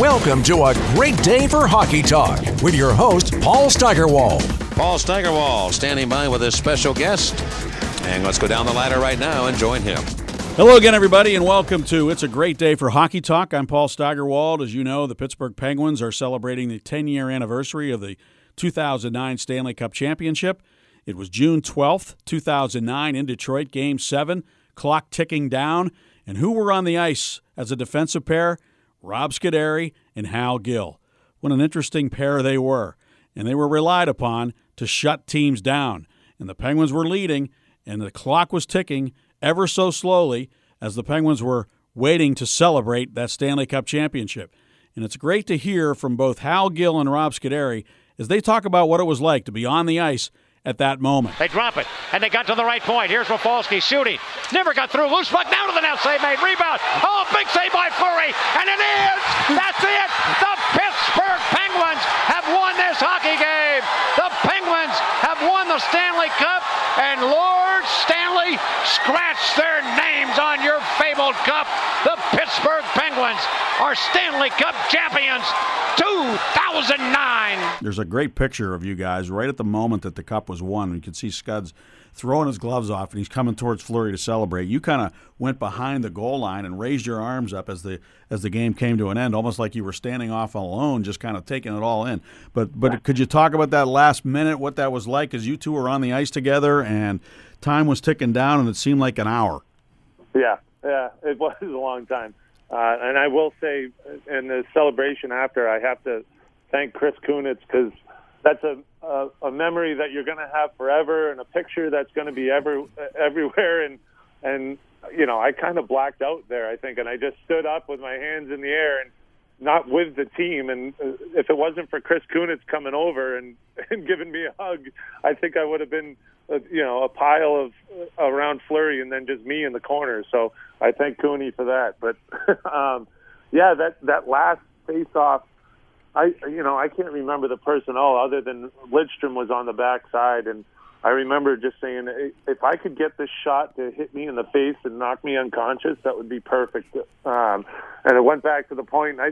Welcome to a great day for hockey talk with your host, Paul Steigerwald. Paul Steigerwald standing by with his special guest. And let's go down the ladder right now and join him. Hello again, everybody, and welcome to It's a Great Day for Hockey Talk. I'm Paul Steigerwald. As you know, the Pittsburgh Penguins are celebrating the 10 year anniversary of the 2009 Stanley Cup Championship. It was June 12th, 2009, in Detroit, Game 7, clock ticking down. And who were on the ice as a defensive pair? Rob Scuderi and Hal Gill. What an interesting pair they were. And they were relied upon to shut teams down. And the Penguins were leading, and the clock was ticking ever so slowly as the Penguins were waiting to celebrate that Stanley Cup championship. And it's great to hear from both Hal Gill and Rob Scuderi as they talk about what it was like to be on the ice at that moment. They drop it, and they got to the right point. Here's Rafalski shooting. Never got through. Loose puck down to the net. Save made. Rebound. Oh, big save by Fleury. And it is. That's it. The Pittsburgh Penguins have won this hockey game. The Penguins have won the Stanley Cup. And Lord Stanley, scratch their names on your fabled cup. The Pittsburgh Penguins are Stanley Cup champions 2009. There's a great picture of you guys right at the moment that the cup was won. You can see Scuds throwing his gloves off and he's coming towards Fleury to celebrate. You kind of went behind the goal line and raised your arms up as the as the game came to an end, almost like you were standing off alone, just kind of taking it all in. But but could you talk about that last minute, what that was like, as you two were on the ice together and time was ticking down and it seemed like an hour. Yeah, yeah, it was a long time. Uh, and I will say, in the celebration after, I have to thank Chris Kunitz because that's a, a a memory that you're going to have forever, and a picture that's going to be ever everywhere. And and you know, I kind of blacked out there, I think, and I just stood up with my hands in the air and not with the team. And uh, if it wasn't for Chris Kunitz coming over and and giving me a hug, I think I would have been, you know, a pile of uh, around Fleury and then just me in the corner. So I thank Cooney for that. But um, yeah, that that last face-off, I you know I can't remember the personnel other than Lidstrom was on the backside, and I remember just saying if I could get this shot to hit me in the face and knock me unconscious, that would be perfect. Um, and it went back to the point. I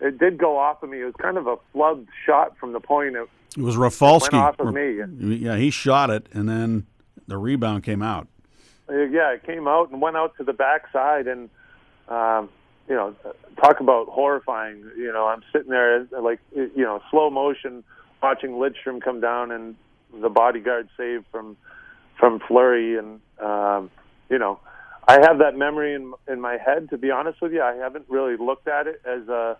it did go off of me. It was kind of a flubbed shot from the point. It, It was Rafalski. Went off of me. Yeah, he shot it and then the rebound came out. Uh, yeah, it came out and went out to the backside, and um, you know, talk about horrifying. You know, I'm sitting there like you know, slow motion, watching Lidstrom come down and the bodyguard save from from Fleury, and um, you know, I have that memory in in my head. To be honest with you, I haven't really looked at it as a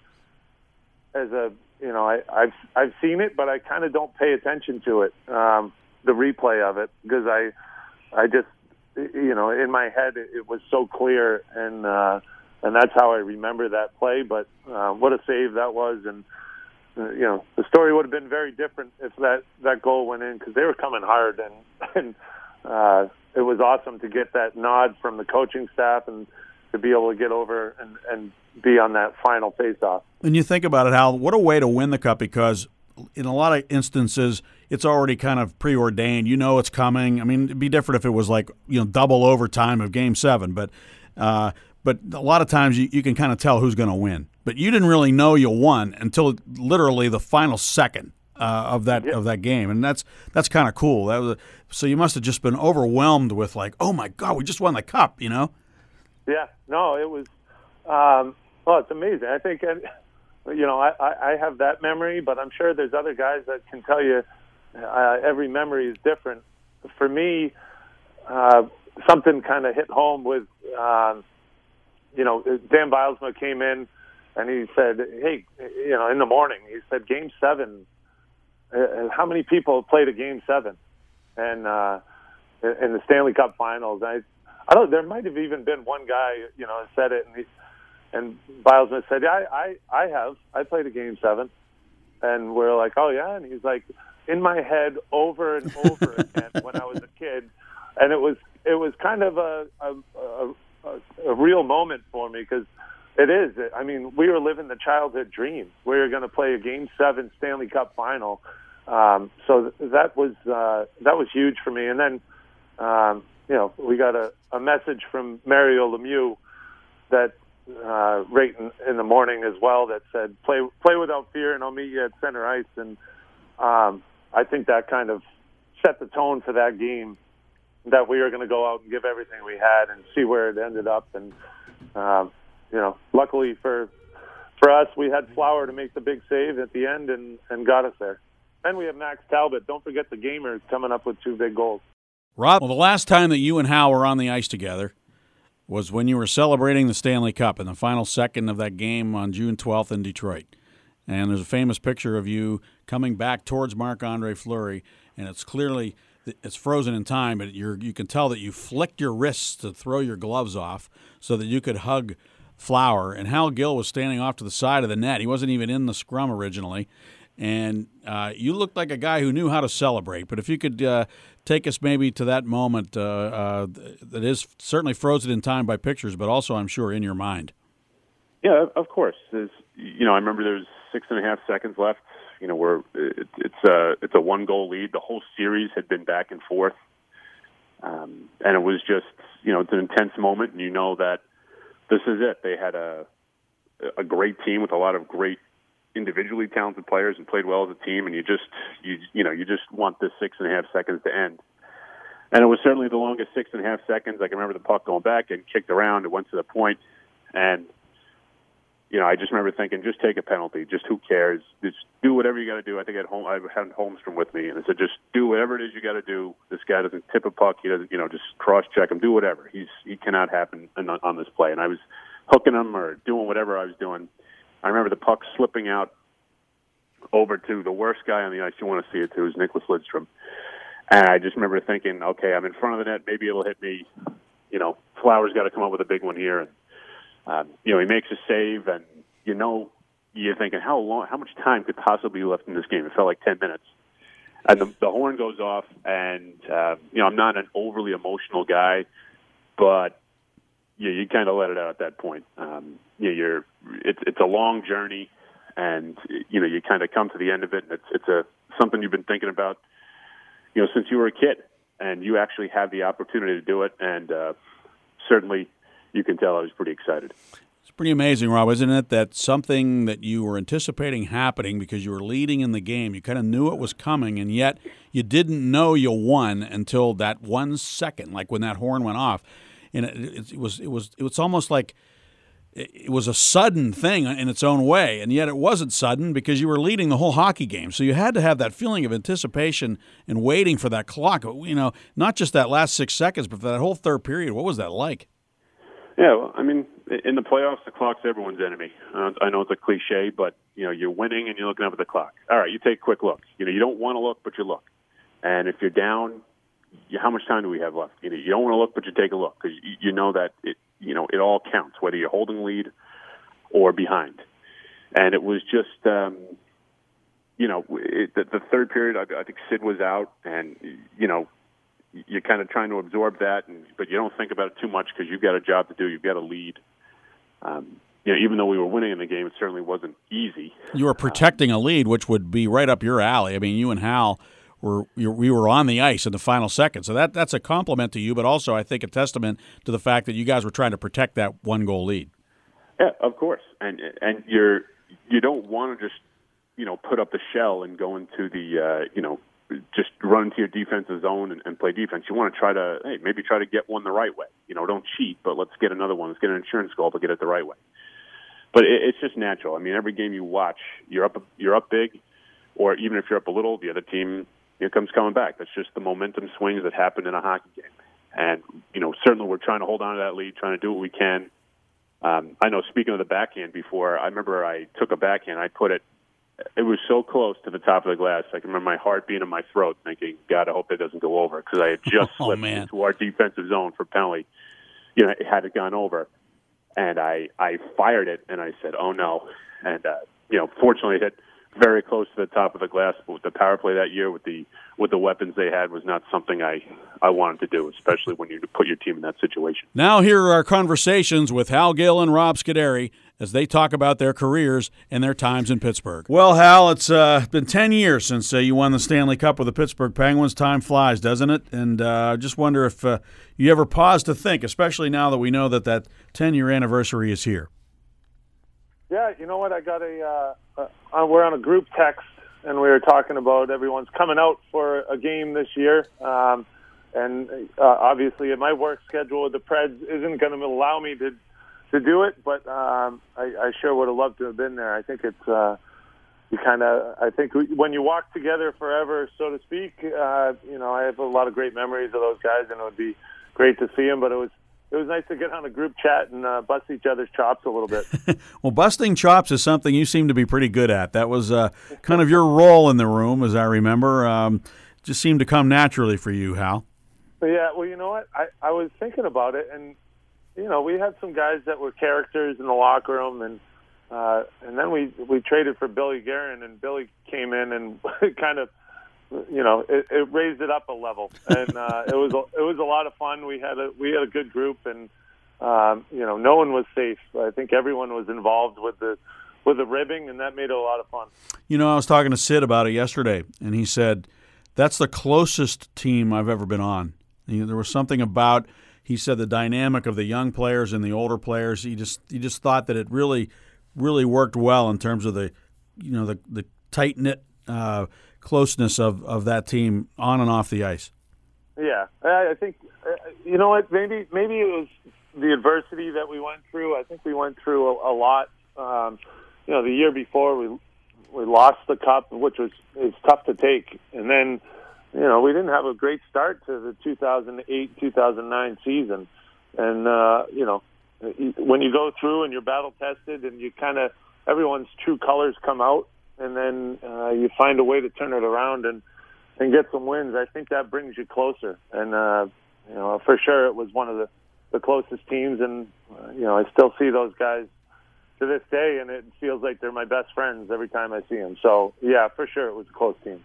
as a you know, I, I've I've seen it, but I kind of don't pay attention to it, um, the replay of it, because I I just you know, in my head it, it was so clear, and uh, and that's how I remember that play. But uh, what a save that was, and uh, you know, the story would have been very different if that that goal went in because they were coming hard, and and uh, it was awesome to get that nod from the coaching staff and to be able to get over and and be on that final faceoff. And you think about it, Hal, what a way to win the cup because in a lot of instances it's already kind of preordained. You know it's coming. I mean, it'd be different if it was like you know double overtime of Game Seven, but uh, but a lot of times you, you can kind of tell who's going to win. But you didn't really know you won until literally the final second uh, of that Yeah. of that game, and that's that's kind of cool. That was so you must have just been overwhelmed with like, oh my god, we just won the cup, you know? Yeah, no, it was. Um, well, it's amazing. I think, you know, I, I have that memory, but I'm sure there's other guys that can tell you uh, every memory is different. For me, uh, something kind of hit home with, um, you know, Dan Bylsma came in and he said, "Hey, you know, in the morning, he said, Game Seven. Uh, how many people played a Game Seven? And uh, in the Stanley Cup Finals, I, I don't. There might have even been one guy, you know, said it, and he, and Bylsma said, "Yeah, I, I, I have. I played a Game Seven. And we're like, "Oh yeah," and he's like, in my head over and over again when I was a kid, and it was it was kind of a a, a, a, a real moment for me because it is. I mean, we were living the childhood dream. We were going to play a Game Seven Stanley Cup final. Um, so that was uh, that was huge for me. And then, um, you know, we got a, a message from Mario Lemieux that uh, right in, in the morning as well that said play play without fear, and I'll meet you at center ice. And um, I think that kind of set the tone for that game that we were going to go out and give everything we had and see where it ended up. And um, you know, luckily for for us, we had Flower to make the big save at the end and and got us there. And we have Max Talbot. Don't forget the gamer coming up with two big goals. Rob, well, the last time that you and Hal were on the ice together was when you were celebrating the Stanley Cup in the final second of that game on June 12th in Detroit. And there's a famous picture of you coming back towards Marc Andre Fleury, and it's clearly it's frozen in time, but you you can tell that you flicked your wrists to throw your gloves off so that you could hug Flower. And Hal Gill was standing off to the side of the net. He wasn't even in the scrum originally. And uh, you looked like a guy who knew how to celebrate. But if you could uh, take us maybe to that moment uh, uh that is certainly frozen in time by pictures, but also, I'm sure, in your mind. Yeah, of course. There's, you know, I remember there's six and a half seconds left. You know, where it's a it's a one goal lead. The whole series had been back and forth, um, and it was just you know it's an intense moment, and you know that this is it. They had a a great team with a lot of great individually talented players and played well as a team, and you just you you know you just want this six and a half seconds to end. And it was certainly the longest six and a half seconds. I can remember the puck going back and kicked around. It went to the point, and you know, I just remember thinking, just take a penalty. Just who cares? Just do whatever you got to do. I think at home, I had Holmstrom with me, and I said, just do whatever it is you got to do. This guy doesn't tip a puck. He doesn't, you know, just cross check him. Do whatever. He's he cannot happen on, on this play. And I was hooking him or doing whatever I was doing. I remember the puck slipping out over to the worst guy on the ice you want to see it to, is Nicklas Lidstrom. And I just remember thinking, okay, I'm in front of the net. Maybe it'll hit me. You know, Flowers got to come up with a big one here. And um, you know, he makes a save, and you know, you're thinking how long, how much time could possibly be left in this game? It felt like ten minutes, and the, the horn goes off, and uh, you know, I'm not an overly emotional guy, but yeah, you kind of let it out at that point. Um, yeah, you're it's it's a long journey, and you know, you kind of come to the end of it, and it's it's a something you've been thinking about, you know, since you were a kid, and you actually have the opportunity to do it, and uh, certainly you can tell I was pretty excited. It's pretty amazing, Rob, isn't it? That something that you were anticipating happening because you were leading in the game, you kind of knew it was coming, and yet you didn't know you won until that one second, like when that horn went off, and it, it was it was it was almost like it was a sudden thing in its own way, and yet it wasn't sudden because you were leading the whole hockey game. So you had to have that feeling of anticipation and waiting for that clock. You know, not just that last six seconds, but for that whole third period. What was that like? Yeah, well, I mean, in the playoffs, the clock's everyone's enemy. Uh, I know it's a cliche, but you know, you're winning and you're looking up at the clock. All right, you take quick looks. You know, you don't want to look, but you look. And if you're down, how much time do we have left? You know, you don't want to look, but you take a look because you, you know that it, you know, it all counts, whether you're holding lead or behind. And it was just, um, you know, it, the, the third period. I, I think Sid was out, and you know, you're kind of trying to absorb that, and, but you don't think about it too much because you've got a job to do. You've got a lead. Um, you know, even though we were winning in the game, it certainly wasn't easy. You were protecting a lead, which would be right up your alley. I mean, you and Hal were we were on the ice in the final second, so that that's a compliment to you, but also I think a testament to the fact that you guys were trying to protect that one goal lead. Yeah, of course, and and you're you don't want to just you know put up the shell and go into the uh, you know just run into your defensive zone and, and play defense. You want to try to, hey, maybe try to get one the right way. You know, don't cheat, but let's get another one. Let's get an insurance goal to get it the right way. But it, it's just natural. I mean, every game you watch, you're up, you're up big, or even if you're up a little, the other team here comes coming back. That's just the momentum swings that happen in a hockey game. And you know, certainly we're trying to hold on to that lead, trying to do what we can. Um, I know. Speaking of the backhand, before I remember I took a backhand, I put it it was so close to the top of the glass. I can remember my heart being in my throat, thinking, "God, I hope that doesn't go over," because I had just oh, slipped man. into our defensive zone for penalty. You know, it had it gone over, and I I fired it, and I said, "Oh no!" And uh, you know, fortunately, it hit very close to the top of the glass. But with the power play that year, with the with the weapons they had, was not something I I wanted to do, especially when you put your team in that situation. Now, here are our conversations with Hal Gill and Rob Scuderi as they talk about their careers and their times in Pittsburgh. Well, Hal, it's uh, been 10 years since uh, you won the Stanley Cup with the Pittsburgh Penguins. Time flies, doesn't it? And I uh, just wonder if uh, you ever pause to think, especially now that we know that that 10 year anniversary is here. Yeah, you know what? I got a. Uh, uh, we're on a group text, and we were talking about everyone's coming out for a game this year. Um, and uh, obviously, my work schedule with the Preds isn't going to allow me to to do it, but um, I, I sure would have loved to have been there. I think it's uh, you kind of. I think when you walk together forever, so to speak, uh, you know, I have a lot of great memories of those guys, and it would be great to see them. But it was it was nice to get on a group chat and uh, bust each other's chops a little bit. well, busting chops is something you seem to be pretty good at. That was uh, kind of your role in the room, as I remember. Um, just seemed to come naturally for you, Hal. Yeah, well, you know what? I, I was thinking about it, and you know, we had some guys that were characters in the locker room, and uh, and then we we traded for Billy Guerin, and Billy came in and kind of, you know, it, it raised it up a level, and uh, it was it was a lot of fun. We had a we had a good group, and um, you know, no one was safe. I think everyone was involved with the with the ribbing, and that made it a lot of fun. You know, I was talking to Sid about it yesterday, and he said that's the closest team I've ever been on. You know, there was something about he said the dynamic of the young players and the older players. He just he just thought that it really really worked well in terms of the you know the the tight knit uh, closeness of, of that team on and off the ice. Yeah, I think uh, you know what maybe maybe it was the adversity that we went through. I think we went through a, a lot. Um, you know, the year before we we lost the cup, which was is tough to take, and then you know, we didn't have a great start to the 2008 2009 season. And, uh, you know, when you go through and you're battle tested and you kind of, everyone's true colors come out, and then uh, you find a way to turn it around and, and get some wins, I think that brings you closer. And, uh, you know, for sure it was one of the, the closest teams. And, uh, you know, I still see those guys to this day, and it feels like they're my best friends every time I see them. So, yeah, for sure it was a close team.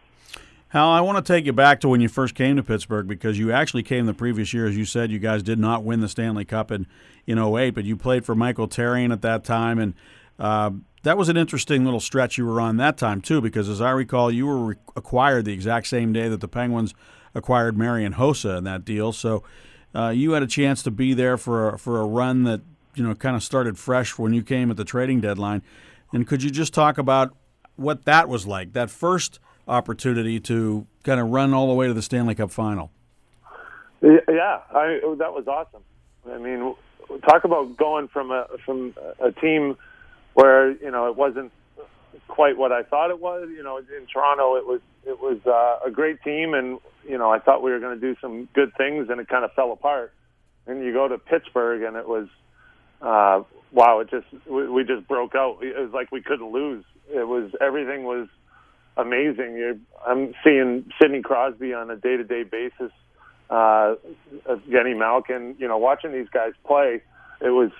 Hal, I want to take you back to when you first came to Pittsburgh because you actually came the previous year. As you said, you guys did not win the Stanley Cup in, in 08, but you played for Michel Therrien at that time. And uh, that was an interesting little stretch you were on that time, too, because as I recall, you were re- acquired the exact same day that the Penguins acquired Marian Hossa in that deal. So uh, you had a chance to be there for a, for a run that, you know, kind of started fresh when you came at the trading deadline. And could you just talk about what that was like, that first – opportunity to kind of run all the way to the Stanley Cup final. Yeah, I, that was awesome. I mean, talk about going from a from a team where you know it wasn't quite what I thought it was. You know, in Toronto, it was it was uh, a great team, and you know I thought we were going to do some good things, and it kind of fell apart. And you go to Pittsburgh, and it was uh, wow! It just we, we just broke out. It was like we couldn't lose. It was everything was amazing. You're, I'm seeing Sidney Crosby on a day-to-day basis. Uh, Jenny Malkin, you know, watching these guys play, it was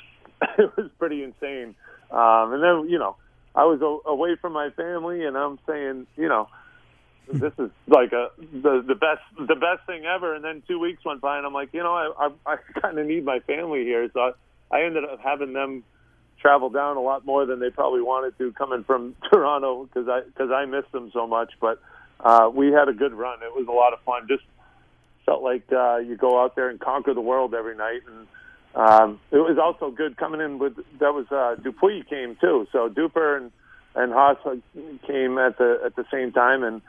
it was pretty insane. Um, and then you know, I was a, away from my family, and I'm saying, you know, this is like a the the best the best thing ever. And then two weeks went by, and I'm like, you know, I I, I kind of need my family here, so I, I ended up having them travel down a lot more than they probably wanted to coming from Toronto because I because I missed them so much. But uh, we had a good run. It was a lot of fun. Just felt like uh, you go out there and conquer the world every night, and um, it was also good coming in with that was uh, Dupuis came too. So Duper and and Haas came at the at the same time, and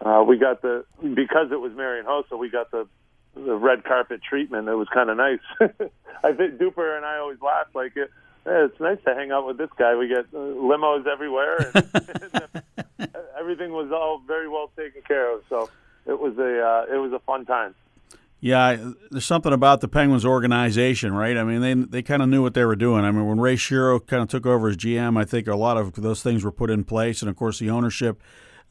uh, we got the because it was Marian Hossa, we got the the red carpet treatment. It was kind of nice. I think Duper and I always laugh like it it's nice to hang out with this guy. We get uh, limos everywhere, and everything was all very well taken care of. So it was a uh, it was a fun time. Yeah, there's something about the Penguins organization, right? I mean, they they kind of knew what they were doing. I mean, when Ray Shero kind of took over as GM, I think a lot of those things were put in place, and of course, the ownership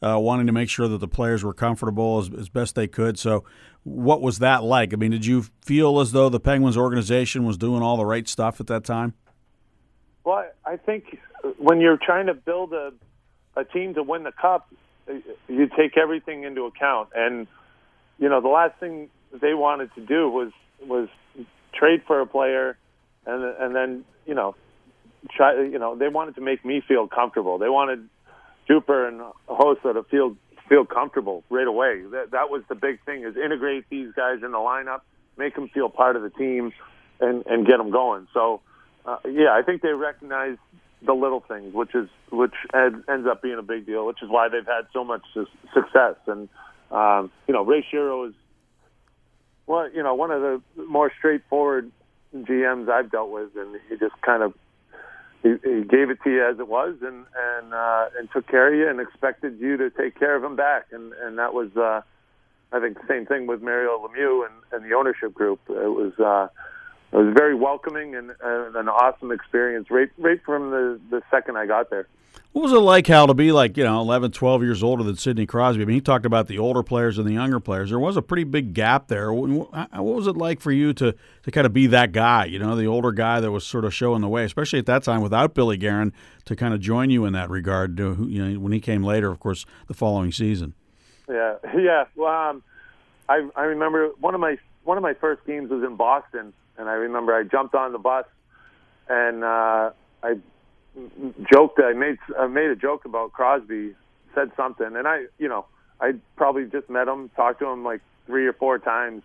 uh, wanting to make sure that the players were comfortable as, as best they could. So, what was that like? I mean, did you feel as though the Penguins organization was doing all the right stuff at that time? Well, I think when you're trying to build a a team to win the cup, you take everything into account. And you know, the last thing they wanted to do was was trade for a player, and and then you know, try you know they wanted to make me feel comfortable. They wanted Duper and Hossa to feel feel comfortable right away. That that was the big thing: is integrate these guys in the lineup, make them feel part of the team, and and get them going. So uh, yeah, I think they recognized the little things, which is which ed, ends up being a big deal, which is why they've had so much su- success. And um, you know, Ray Shero is well, you know, one of the more straightforward GMs I've dealt with, and he just kind of he, he gave it to you as it was, and and uh, and took care of you, and expected you to take care of him back, and and that was. Uh, I think the same thing with Mario Lemieux and, and the ownership group. It was uh, it was very welcoming and, and an awesome experience right right from the the second I got there. What was it like, Hal, to be like, you know, 11, 12 years older than Sidney Crosby? I mean, he talked about the older players and the younger players. There was a pretty big gap there. What was it like for you to, to kind of be that guy, you know, the older guy that was sort of showing the way, especially at that time without Billy Guerin to kind of join you in that regard, you know, when he came later, of course, the following season? Yeah, yeah. Well, um, I I remember one of my one of my first games was in Boston, and I remember I jumped on the bus, and uh, I joked. I made I made a joke about Crosby, said something, and I you know I probably just met him, talked to him like three or four times,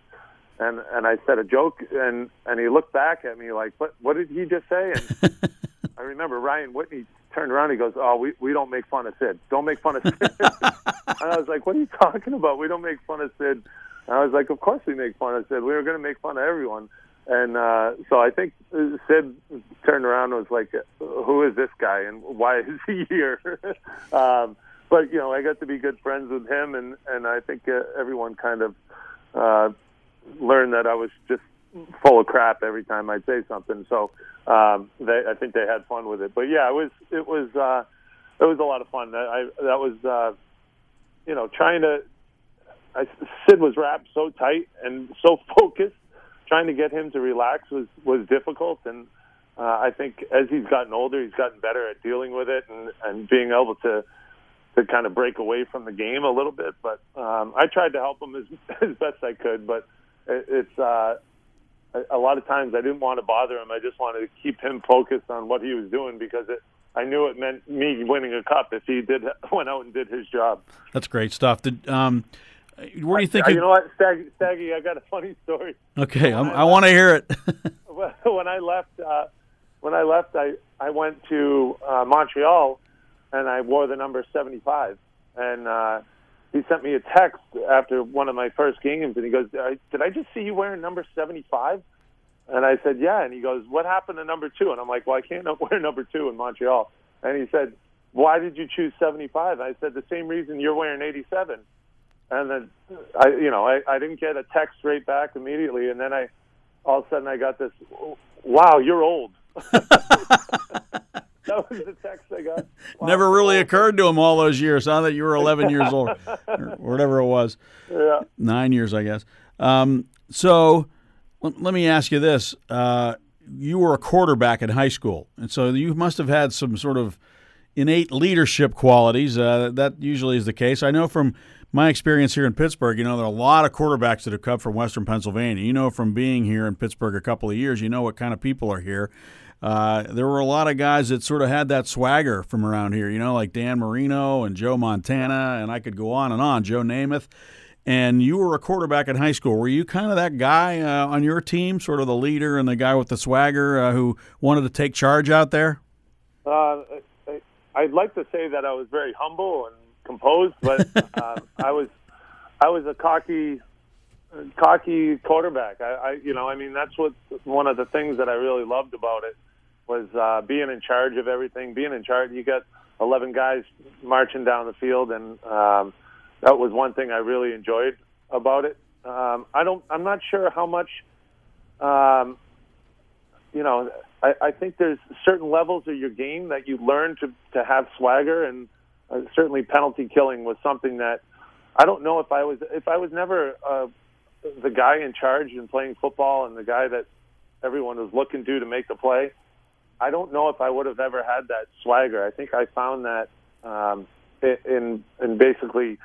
and and I said a joke, and and he looked back at me like, what what did he just say? And I remember Ryan Whitney turned around. He goes, "Oh, we we don't make fun of Sid. Don't make fun of Sid." and I was like, "What are you talking about? We don't make fun of Sid." And I was like, "Of course we make fun of Sid. We were going to make fun of everyone." And uh, so I think Sid turned around and was like, "Who is this guy, and why is he here?" um, but you know, I got to be good friends with him, and and I think uh, everyone kind of uh, learned that I was just full of crap every time I'd say something. So um, they, I think they had fun with it. But yeah, it was it was uh, it was a lot of fun. I, that was uh, you know trying to. I, Sid was wrapped so tight and so focused. Trying to get him to relax was was difficult, and uh, I think as he's gotten older, he's gotten better at dealing with it and and being able to to kind of break away from the game a little bit. But um, I tried to help him as as best I could, but it, it's uh, a lot of times I didn't want to bother him. I just wanted to keep him focused on what he was doing because it, I knew it meant me winning a cup if he did went out and did his job. That's great stuff. Did um, where do you think? I, you know what, Staggy, Staggy, I got a funny story. Okay, I, I want to hear it. when I left, uh, when I left, I I went to uh, Montreal, and I wore the number seventy five, and. uh he sent me a text after one of my first games, and he goes, "Did I just see you wearing number 75?" And I said, "Yeah." And he goes, "What happened to number two? And I'm like, "Well, I can't wear number two in Montreal." And he said, "Why did you choose 75?" I said, "The same reason you're wearing 87." And then, I, you know, I, I didn't get a text right back immediately, and then I, all of a sudden, I got this, "Wow, you're old." that was the text I got. Wow. Never really occurred to him all those years, huh? That you were 11 years old, or whatever it was. Yeah. Nine years, I guess. Um, so let me ask you this: uh, You were a quarterback in high school, and so you must have had some sort of innate leadership qualities. Uh, that usually is the case. I know from my experience here in Pittsburgh, you know, there are a lot of quarterbacks that have come from Western Pennsylvania. You know, from being here in Pittsburgh a couple of years, you know what kind of people are here. Uh, there were a lot of guys that sort of had that swagger from around here, you know, like Dan Marino and Joe Montana, and I could go on and on, Joe Namath. And you were a quarterback in high school. Were you kind of that guy uh, on your team, sort of the leader and the guy with the swagger uh, who wanted to take charge out there? Uh, I'd like to say that I was very humble and composed, but um, I was I was a cocky cocky quarterback. I, I you know I mean that's what one of the things that I really loved about it was uh, being in charge of everything. Being in charge, you got 11 guys marching down the field, and um, that was one thing I really enjoyed about it. Um, I don't. I'm not sure how much. Um, you know, I, I think there's certain levels of your game that you learn to to have swagger, and uh, certainly penalty killing was something that I don't know if I was if I was never uh, the guy in charge in playing football and the guy that everyone was looking to to make the play. I don't know if I would have ever had that swagger. I think I found that um, in in basically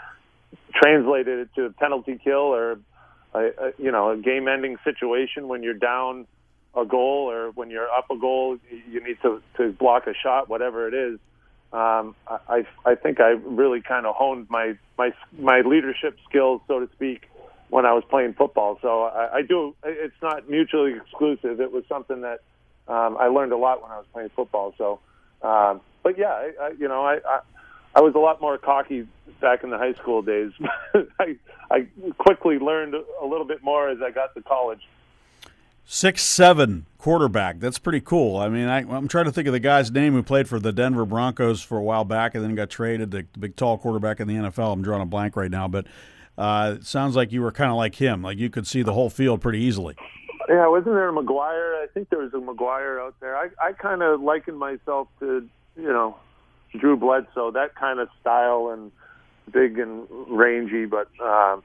translated it to a penalty kill or a, a, you know a game-ending situation when you're down a goal or when you're up a goal, you need to to block a shot, whatever it is. Um, I I think I really kind of honed my my my leadership skills, so to speak, when I was playing football. So I, I do. It's not mutually exclusive. It was something that um, I learned a lot when I was playing football. So Um, but yeah, I, I, you know, I, I I was a lot more cocky back in the high school days. I I quickly learned a little bit more as I got to college. Six seven quarterback. That's pretty cool. I mean, I, am trying to think of the guy's name who played for the Denver Broncos for a while back and then got traded. The, the big tall quarterback in the NFL. I'm drawing a blank right now, but uh, it sounds like you were kind of like him. Like you could see the whole field pretty easily. Yeah, wasn't there a McGuire? I think there was a McGuire out there. I I kind of likened myself to you know Drew Bledsoe, that kind of style and big and rangy, but um,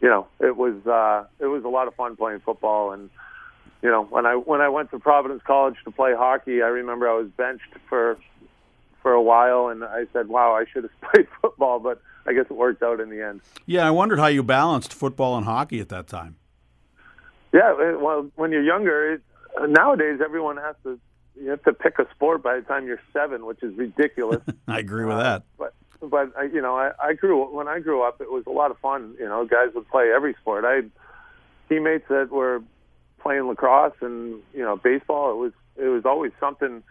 you know it was uh, it was a lot of fun playing football and you know when I when I went to Providence College to play hockey, I remember I was benched for for a while, and I said, "Wow, I should have played football," but I guess it worked out in the end. Yeah, I wondered how you balanced football and hockey at that time. Yeah, well, when you're younger, it, nowadays everyone has to you have to pick a sport by the time you're seven, which is ridiculous. I agree with that. Uh, but but I, you know, I, I grew when I grew up, it was a lot of fun. You know, guys would play every sport. I had teammates that were playing lacrosse and you know baseball. It was it was always something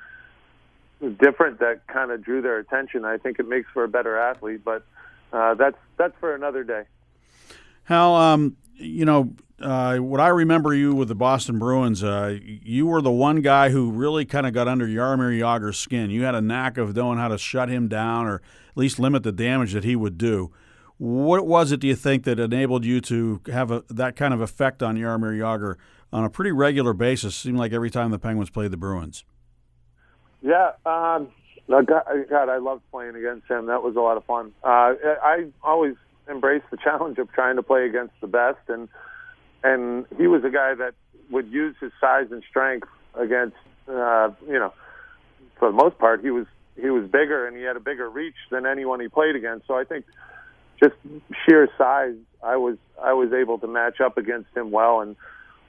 different that kind of drew their attention. I think it makes for a better athlete, but uh, that's that's for another day. Hal, um, you know, uh, what I remember you with the Boston Bruins, uh, you were the one guy who really kind of got under Jaromir Jagr's skin. You had a knack of knowing how to shut him down or at least limit the damage that he would do. What was it, do you think, that enabled you to have a, that kind of effect on Jaromir Jagr on a pretty regular basis? Seemed like every time the Penguins played the Bruins. Yeah, um, God, I loved playing against him. That was a lot of fun. Uh, I always embraced the challenge of trying to play against the best, and and he was a guy that would use his size and strength against, uh, you know, for the most part, he was he was bigger and he had a bigger reach than anyone he played against. So I think just sheer size, I was I was able to match up against him well, and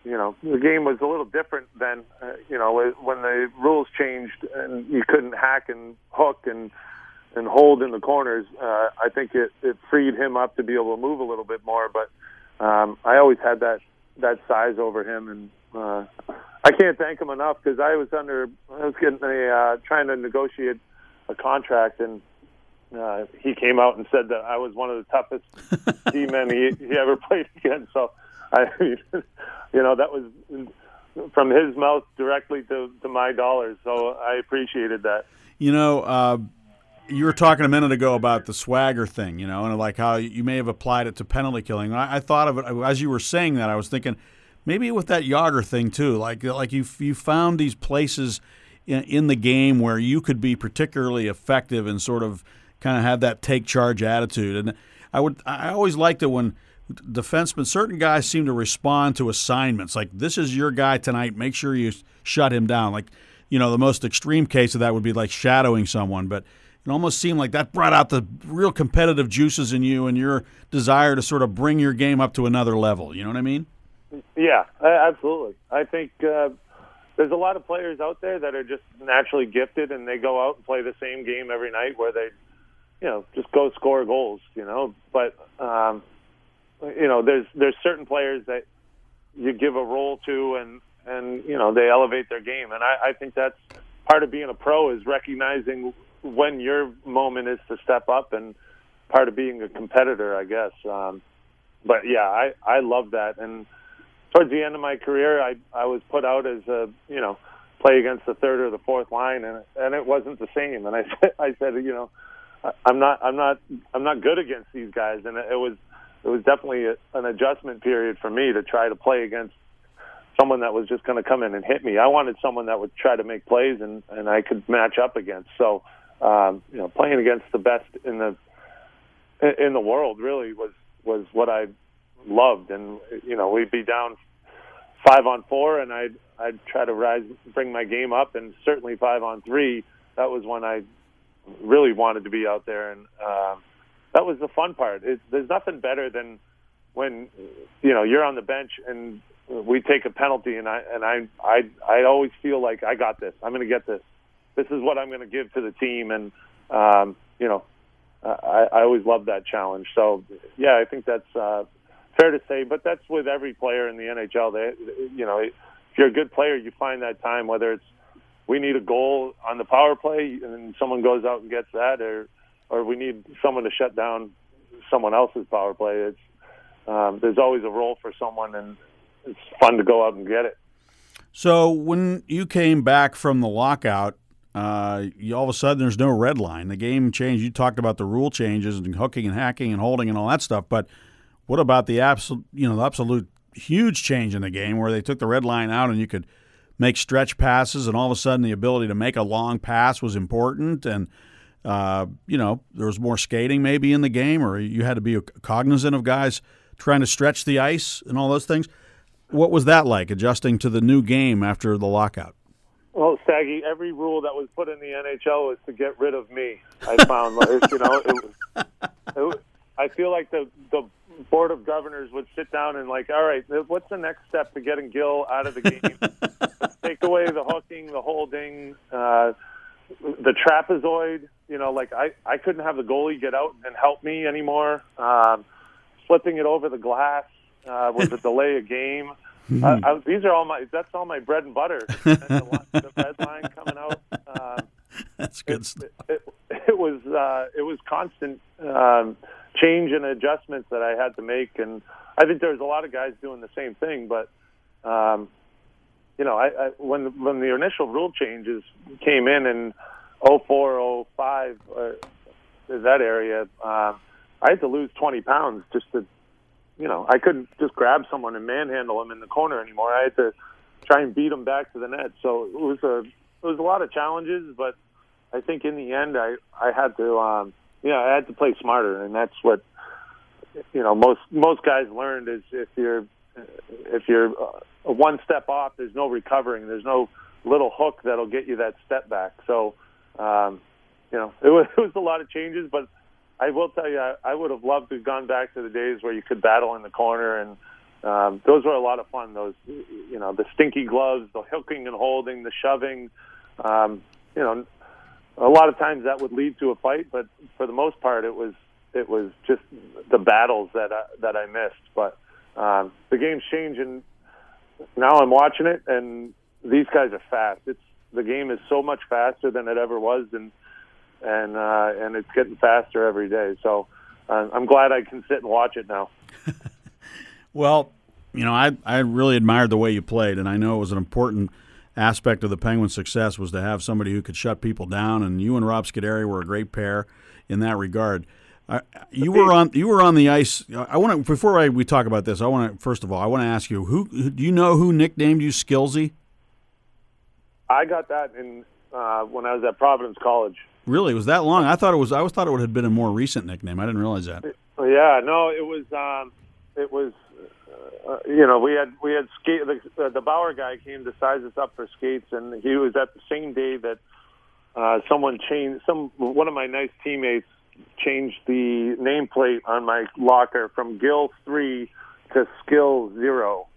you know the game was a little different then. Uh, you know when the rules changed and you couldn't hack and hook and and hold in the corners. Uh, I think it it freed him up to be able to move a little bit more, but um, I always had that that size over him, and uh, I can't thank him enough because I was under I was getting a uh, trying to negotiate a contract, and uh, he came out and said that I was one of the toughest D men he, he ever played against. So I, you know, that was from his mouth directly to to my dollars. So I appreciated that. You know. Uh you were talking a minute ago about the swagger thing, you know, and like how you may have applied it to penalty killing. I, I thought of it as you were saying that. I was thinking maybe with that Jagr thing too, like like you you found these places in, in the game where you could be particularly effective and sort of kind of have that take charge attitude. And I would I always liked it when defensemen, certain guys seem to respond to assignments. Like this is your guy tonight. Make sure you shut him down. Like you know the most extreme case of that would be like shadowing someone, but it almost seemed like that brought out the real competitive juices in you and your desire to sort of bring your game up to another level. You know what I mean? Yeah, absolutely. I think uh, there's a lot of players out there that are just naturally gifted and they go out and play the same game every night where they, you know, just go score goals. You know, but um, you know, there's there's certain players that you give a role to and and you know they elevate their game, and I, I think that's part of being a pro is recognizing when your moment is to step up and part of being a competitor, I guess. Um, but yeah, I I love that. And towards the end of my career, I I was put out as a you know play against the third or the fourth line, and and it wasn't the same. And I said I said you know I'm not I'm not I'm not good against these guys, and it was it was definitely a, an adjustment period for me to try to play against someone that was just going to come in and hit me. I wanted someone that would try to make plays and and I could match up against. So um, you know, playing against the best in the in the world really was was what I loved. And you know, we'd be down five on four, and I'd I'd try to rise, bring my game up, and certainly five on three. That was when I really wanted to be out there, and uh, that was the fun part. It, there's nothing better than when you know you're on the bench and we take a penalty, and I and I I I always feel like I got this. I'm going to get this this is what I'm going to give to the team, and um, you know, I, I always love that challenge. So yeah, I think that's uh, fair to say, but that's with every player in the NHL. They, you know, if you're a good player, you find that time whether it's we need a goal on the power play, and someone goes out and gets that, or or we need someone to shut down someone else's power play. It's um, there's always a role for someone, and it's fun to go out and get it. So when you came back from the lockout, uh, you, all of a sudden there's no red line. The game changed. You talked about the rule changes and hooking and hacking and holding and all that stuff, but what about the absolute, you know, the absolute huge change in the game where they took the red line out and you could make stretch passes, and all of a sudden the ability to make a long pass was important, and uh, you know there was more skating maybe in the game, or you had to be cognizant of guys trying to stretch the ice and all those things. What was that like adjusting to the new game after the lockout? Well, Saggy, every rule that was put in the NHL was to get rid of me. I found, you know, it was, it was, I feel like the the board of governors would sit down and like, all right, what's the next step to getting Gill out of the game? Take away the hooking, the holding, uh, the trapezoid. You know, like I I couldn't have the goalie get out and help me anymore. Um, flipping it over the glass uh, was a delay a game. Uh, I, these are all my. That's all my bread and butter. the, the red line coming out. Uh, that's good it, stuff. It, it, it was uh, it was constant. Um, change and adjustments that I had to make. And I think there's a lot of guys doing the same thing. But um, you know, I, I, when when the initial rule changes came in in 04, 05, uh, that area, uh, I had to lose 20 pounds just to, you know, I couldn't just grab someone and manhandle them in the corner anymore. I had to try and beat them back to the net. So it was a it was a lot of challenges, but I think in the end, I I had to. Um, yeah, I had to play smarter, and that's what you know most most guys learned is if you're if you're uh, one step off, there's no recovering. There's no little hook that'll get you that step back. So, um, you know, it was, it was a lot of changes, but I will tell you, I, I would have loved to have gone back to the days where you could battle in the corner, and um, those were a lot of fun. Those, you know, the stinky gloves, the hooking and holding, the shoving. Um, you know, a lot of times that would lead to a fight, but for the most part, it was it was just the battles that I, that I missed. But um, the game's changing. Now I'm watching it, and these guys are fast. It's the game is so much faster than it ever was, and and uh, and it's getting faster every day. So uh, I'm glad I can sit and watch it now. well, you know, I I really admired the way you played, and I know it was an important aspect of the Penguins' success was to have somebody who could shut people down, and you and Rob Scuderi were a great pair in that regard. Uh, you were on you were on the ice. I want to before I, we talk about this. I want to first of all I want to ask you who, who do you know who nicknamed you Skillsy? I got that in uh, when I was at Providence College. Really, was that long? I thought it was. I always thought it would had been a more recent nickname. I didn't realize that. Yeah, no, it was. Um, it was uh, you know, we had we had skate. The, uh, the Bauer guy came to size us up for skates, and he was at the same day that uh, someone changed. Some one of my nice teammates changed the nameplate on my locker from Gill three to Skill zero,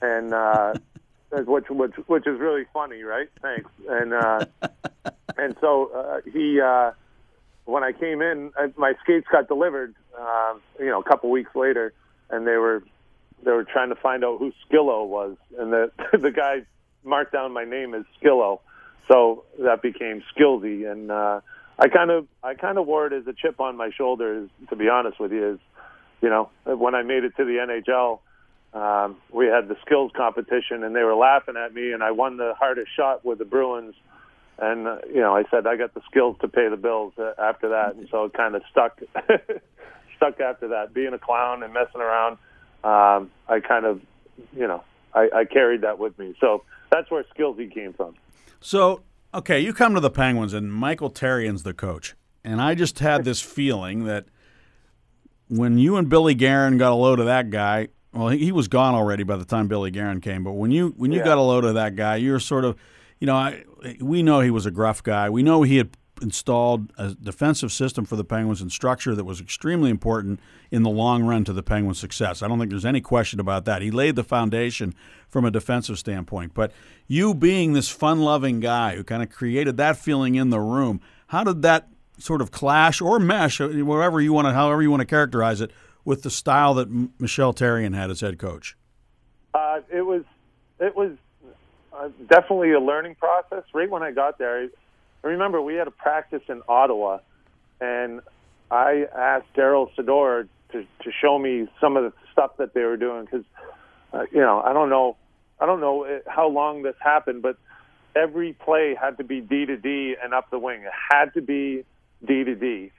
and uh, which which which is really funny, right? Thanks. And uh, and so uh, he. Uh, when I came in, I, my skates got delivered, uh, you know, a couple weeks later, and they were they were trying to find out who Skillo was, and the the guy marked down my name as Skillo, so that became Skillsy, and uh, I kind of I kind of wore it as a chip on my shoulder. To be honest with you, is you know when I made it to the NHL, um, we had the skills competition, and they were laughing at me, and I won the hardest shot with the Bruins. And uh, you know, I said I got the skills to pay the bills uh, after that, and so it kind of stuck, stuck after that. Being a clown and messing around, um, I kind of, you know, I, I carried that with me. So that's where Skillsy came from. So, okay, you come to the Penguins, and Michel Therrien's the coach. And I just had this feeling that when you and Billy Guerin got a load of that guy, well, he, was gone already by the time Billy Guerin came. But when you when you yeah. got a load of that guy, you're sort of, you know, I, we know he was a gruff guy. We know he had installed a defensive system for the Penguins and structure that was extremely important in the long run to the Penguins' success. I don't think there's any question about that. He laid the foundation from a defensive standpoint. But you being this fun loving guy who kind of created that feeling in the room, how did that sort of clash or mesh, whatever you want to, however you want to characterize it, with the style that Michel Therrien had as head coach? Uh, it was, it was uh, definitely a learning process. Right when I got there, remember we had a practice in Ottawa, and I asked Darryl Sydor to to show me some of the stuff that they were doing because, uh, you know, I don't know, I don't know uh, how long this happened, but every play had to be D to D and up the wing. It had to be D to D,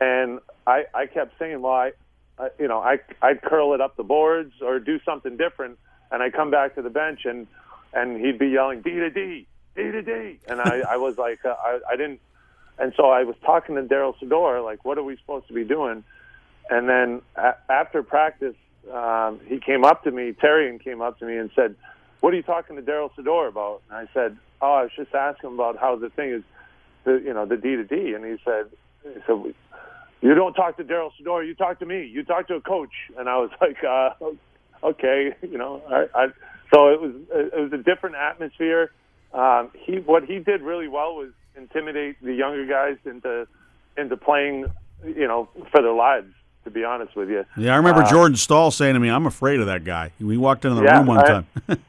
and I I kept saying, well, I, I you know, I I'd curl it up the boards or do something different, and I come back to the bench and and he'd be yelling D to D, D to D, and I I was like uh, I I didn't, and so I was talking to Darryl Sydor, like, what are we supposed to be doing? And then a- after practice, um, he came up to me, Therrien came up to me and said, "What are you talking to Darryl Sydor about?" And I said, "Oh, I was just asking about how the thing is, the you know the D to D." And he said, "He said you don't talk to Darryl Sydor, you talk to me. You talk to a coach." And I was like, uh, "Okay, you know." I, I, so it was it was a different atmosphere. Um, he what he did really well was intimidate the younger guys into into playing, you know, for their lives to be honest with you. Yeah, I remember Uh, Jordan Staal saying to me, "I'm afraid of that guy." We walked into the Yeah, room one I- time.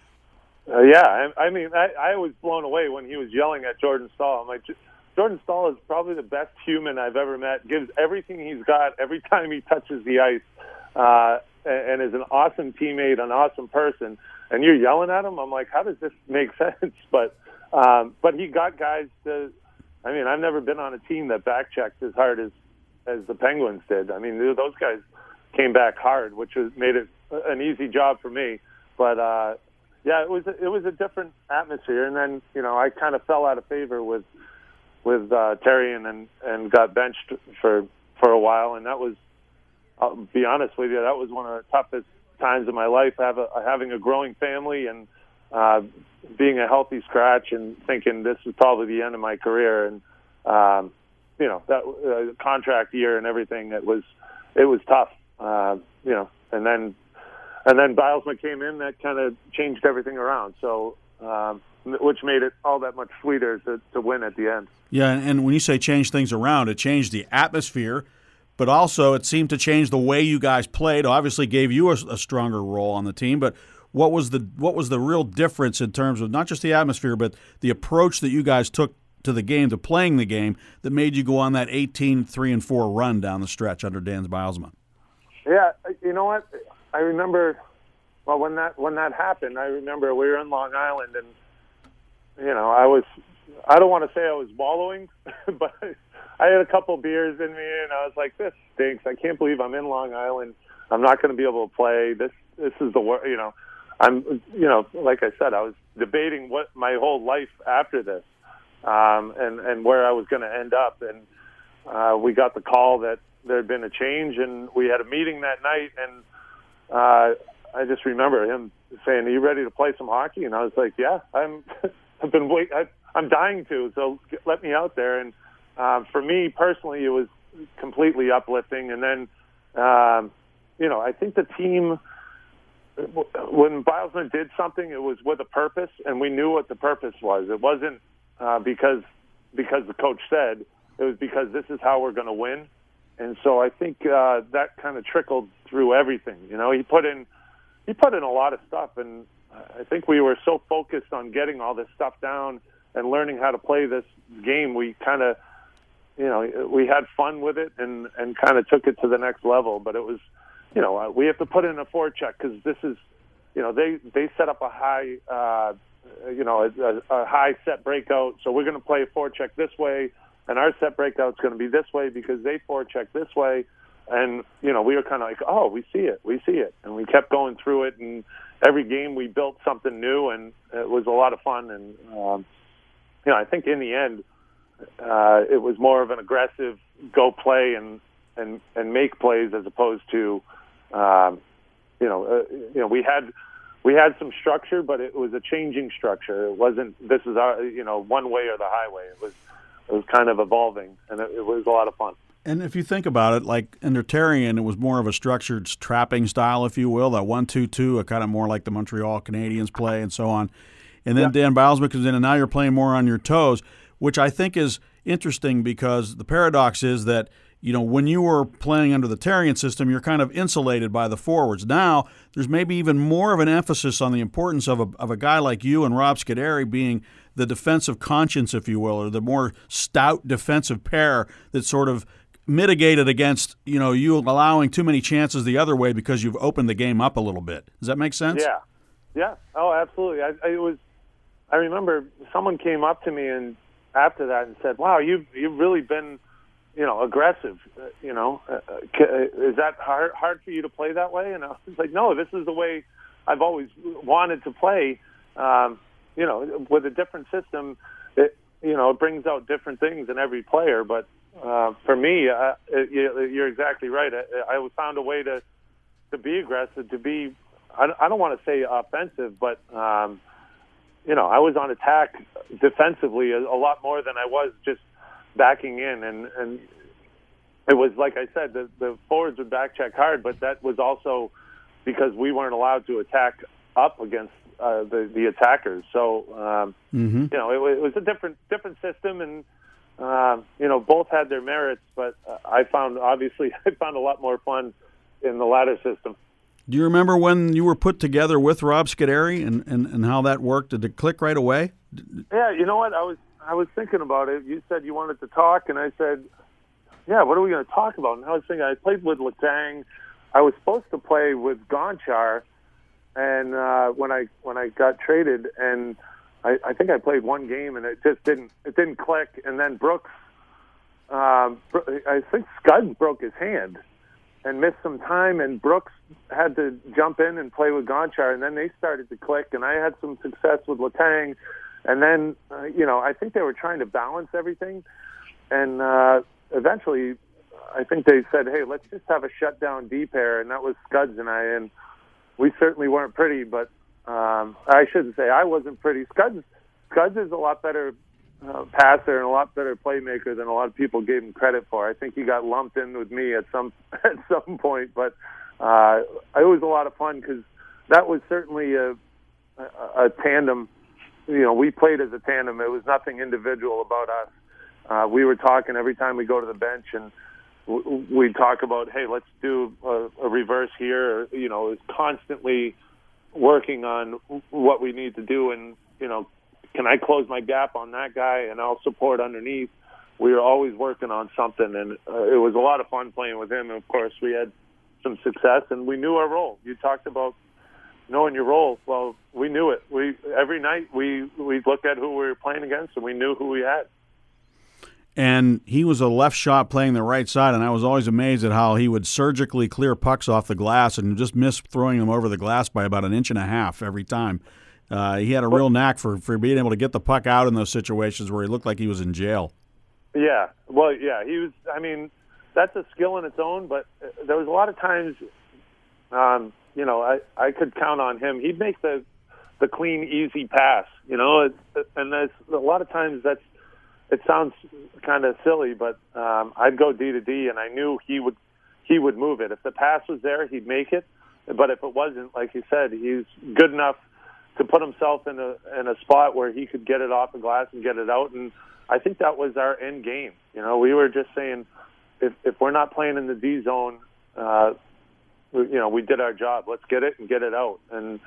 Uh, yeah, I, I mean, I, I was blown away when he was yelling at Jordan Staal. I'm like, "J- Jordan Staal is probably the best human I've ever met. Gives everything he's got every time he touches the ice, uh, and, and is an awesome teammate, an awesome person. And you're yelling at him. I'm like, how does this make sense? But um, but he got guys to. I mean, I've never been on a team that back checked as hard as as the Penguins did. I mean, those guys came back hard, which was made it an easy job for me. But uh, yeah, it was it was a different atmosphere, and then you know I kind of fell out of favor with with uh, Therrien and and got benched for for a while, and that was I'll be honest with you, that was one of the toughest times in my life. Have a, having a growing family and uh, being a healthy scratch, and thinking this is probably the end of my career, and um, you know that uh, contract year and everything. It was it was tough, uh, you know, and then and then Bylsma came in that kind of changed everything around. So, um, which made it all that much sweeter to, to win at the end. Yeah, and- and when you say change things around, it changed the atmosphere, but also it seemed to change the way you guys played. Obviously, gave you a, a stronger role on the team. But what was the what was the real difference in terms of not just the atmosphere, but the approach that you guys took to the game, to playing the game, that made you go on that 18 3 and 4 run down the stretch under Dan Bylsma? Yeah, uh, you know what? I remember. Well, when that when that happened, I remember we were in Long Island, and you know, I was. I don't want to say I was wallowing, but I had a couple beers in me, and I was like, "This stinks. I can't believe I'm in Long Island. I'm not going to be able to play. This this is the worst. You know, I'm. You know, like I said, I was debating what my whole life after this, um, and and where I was going to end up, and uh, we got the call that there had been a change, and we had a meeting that night, and uh, I just remember him saying, "Are you ready to play some hockey?" And I was like, "Yeah, I'm. I've been wait. I, I'm dying to. So let me out there." And uh, for me personally, it was completely uplifting. And then, um, you know, I think the team when Bylsma did something, it was with a purpose, and we knew what the purpose was. It wasn't uh, because because the coach said. It was because this is how we're going to win. And so I think uh, that kind of trickled through everything. You know, he put in he put in a lot of stuff, and I think we were so focused on getting all this stuff down and learning how to play this game. We kind of, you know, we had fun with it and and kind of took it to the next level. But it was, you know, uh, we have to put in a forecheck because this is, you know, they they set up a high, uh, you know, a, a high set breakout. So we're going to play a forecheck this way, and our set breakout is going to be this way because they forecheck this way. And you know, we were kind of like, oh, we see it, we see it, and we kept going through it. And every game we built something new, and it was a lot of fun. And um, you know, I think in the end, uh, it was more of an aggressive go play and and and make plays as opposed to, um, you know, uh, you know, we had we had some structure, but it was a changing structure. It wasn't this is our you know one way or the highway. It was it was kind of evolving, and it, it was a lot of fun. And if you think about it, like under Therrien, it was more of a structured trapping style, if you will, that one-two-two, a kind of more like the Montreal Canadiens play, and so on. And then Dan Bylsma comes in, and now you're playing more on your toes, which I think is interesting because the paradox is that you know, when you were playing under the Therrien system, you're kind of insulated by the forwards. Now, there's maybe even more of an emphasis on the importance of a, of a guy like you and Rob Scuderi being the defensive conscience, if you will, or the more stout defensive pair that sort of mitigated against, you know, you allowing too many chances the other way because you've opened the game up a little bit. Does that make sense? Yeah. Yeah. Oh, absolutely. I, I was. I remember someone came up to me and after that and said, "Wow, you've you've really been." you know, aggressive. Uh, you know, uh, uh, is that hard hard for you to play that way? And I was like, no, this is the way I've always wanted to play. Um, you know, with a different system, it you know it brings out different things in every player. But uh, for me, uh, it, you're exactly right. I, I found a way to to be aggressive, to be. I, I don't want to say offensive, but um, you know, I was on attack defensively a, a lot more than I was just backing in, and and it was like I said, the the forwards would back check hard, but that was also because we weren't allowed to attack up against uh, the the attackers. So um, mm-hmm. you know, it, it was a different different system, and uh, you know, both had their merits. But uh, I found obviously I found a lot more fun in the latter system. Do you remember when you were put together with Rob Scuderi and, and, and how that worked? Did it click right away? Yeah, you know what? I was I was thinking about it. You said you wanted to talk, and I said, "Yeah, what are we going to talk about?" And I was thinking, I played with Letang. I was supposed to play with Gonchar, and uh, when I when I got traded, and I, I think I played one game, and it just didn't it didn't click. And then Brooks, um, I think Scud broke his hand and missed some time, and Brooks had to jump in and play with Gonchar, and then they started to click, and I had some success with Letang and then, uh, you know, I think they were trying to balance everything. And uh, eventually, I think they said, hey, let's just have a shutdown D pair. And that was Scuds and I. And we certainly weren't pretty, but um, I shouldn't say I wasn't pretty. Scuds, Scuds is a lot better uh, passer and a lot better playmaker than a lot of people gave him credit for. I think he got lumped in with me at some at some point, but uh, it was a lot of fun because that was certainly a, a, a tandem you know, we played as a tandem. It was nothing individual about us. Uh, we were talking every time we go to the bench, and we'd talk about, hey, let's do a, a reverse here. You know, it's constantly working on what we need to do, and you know, can I close my gap on that guy, and I'll support underneath. We were always working on something, and uh, it was a lot of fun playing with him. And of course, we had some success, and we knew our role. You talked about knowing your role. Well, we knew it. We every night we we looked at who we were playing against, and we knew who we had. And he was a left shot playing the right side, and I was always amazed at how he would surgically clear pucks off the glass and just miss throwing them over the glass by about an inch and a half every time. Uh, he had a real knack for, for being able to get the puck out in those situations where he looked like he was in jail. Yeah, well, yeah, he was. I mean, that's a skill in its own, but uh, there was a lot of times um, you know, I I could count on him. He'd make the the clean, easy pass. You know, and there's a lot of times that's it sounds kind of silly, but um, I'd go D to D, and I knew he would he would move it. If the pass was there, he'd make it. But if it wasn't, like you said, he's good enough to put himself in a in a spot where he could get it off the glass and get it out. And I think that was our end game. You know, we were just saying if if we're not playing in the D zone, uh, you know, we did our job. Let's get it and get it out. And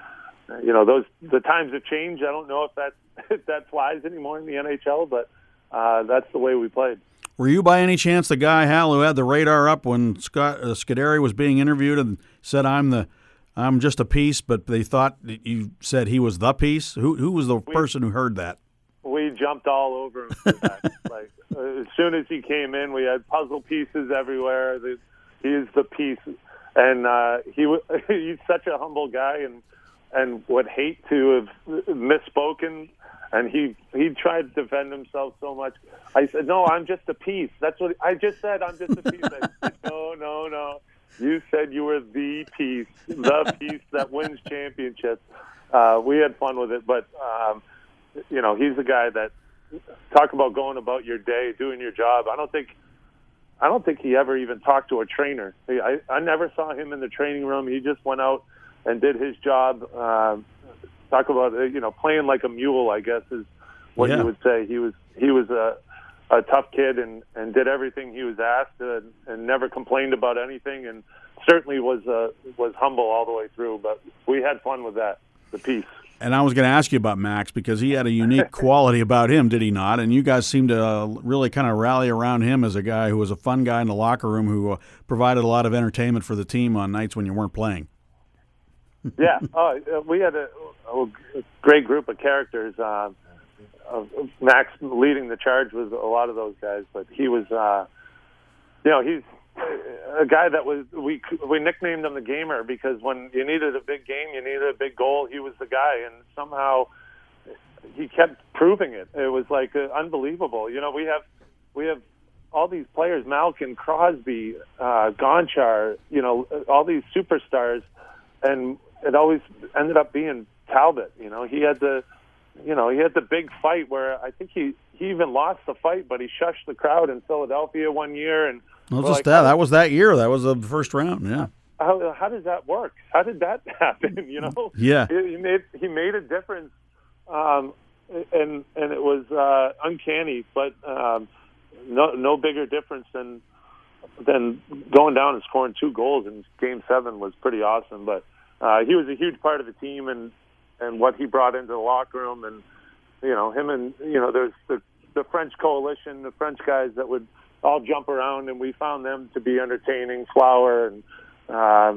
you know, those the times have changed. I don't know if that if that flies anymore in the NHL, but uh, that's the way we played. Were you by any chance the guy Hal who had the radar up when Scott uh, Scuderi was being interviewed and said, "I'm the I'm just a piece," but they thought you said he was the piece. Who who was the we, person who heard that? We jumped all over him. For that. like uh, as soon as he came in, we had puzzle pieces everywhere. The, he is the piece and uh, he he's such a humble guy and and would hate to have misspoken and he he tried to defend himself so much. I said, "No, I'm just a piece." That's what I just said. I'm just a piece. I said, "No, no, no. You said you were the piece, the piece that wins championships." Uh, we had fun with it, but um, you know, he's the guy that talk about going about your day, doing your job. I don't think I don't think he ever even talked to a trainer. I, I never saw him in the training room. He just went out and did his job. Uh, talk about uh, you know playing like a mule. I guess is what yeah. you would say. He was he was a a tough kid and and did everything he was asked and, and never complained about anything and certainly was uh, was humble all the way through. But we had fun with that, the piece. And I was going to ask you about Max because he had a unique quality about him, did he not? And you guys seemed to uh, really kind of rally around him as a guy who was a fun guy in the locker room who uh, provided a lot of entertainment for the team on nights when you weren't playing. yeah, uh, we had a, a, great group of characters. Uh, Max leading the charge was a lot of those guys, but he was, uh, you know, he's a guy that was we we nicknamed him the gamer because when you needed a big game, you needed a big goal. He was the guy, and somehow he kept proving it. It was like uh, unbelievable. You know, we have we have all these players: Malkin, Crosby, uh, Gonchar. You know, all these superstars, and it always ended up being Talbot. You know, he had the you know he had the big fight where I think he he even lost the fight, but he shushed the crowd in Philadelphia one year and well, just like, that. That was that year. That was the first round. Yeah. How, how does that work? How did that happen? You know. Yeah. He made he made a difference, um, and and it was uh, uncanny, but um, no no bigger difference than than going down and scoring two goals in Game Seven was pretty awesome. But uh, he was a huge part of the team and and what he brought into the locker room, and you know him and you know there's the the French coalition, the French guys that would all jump around, and we found them to be entertaining. Flower and uh,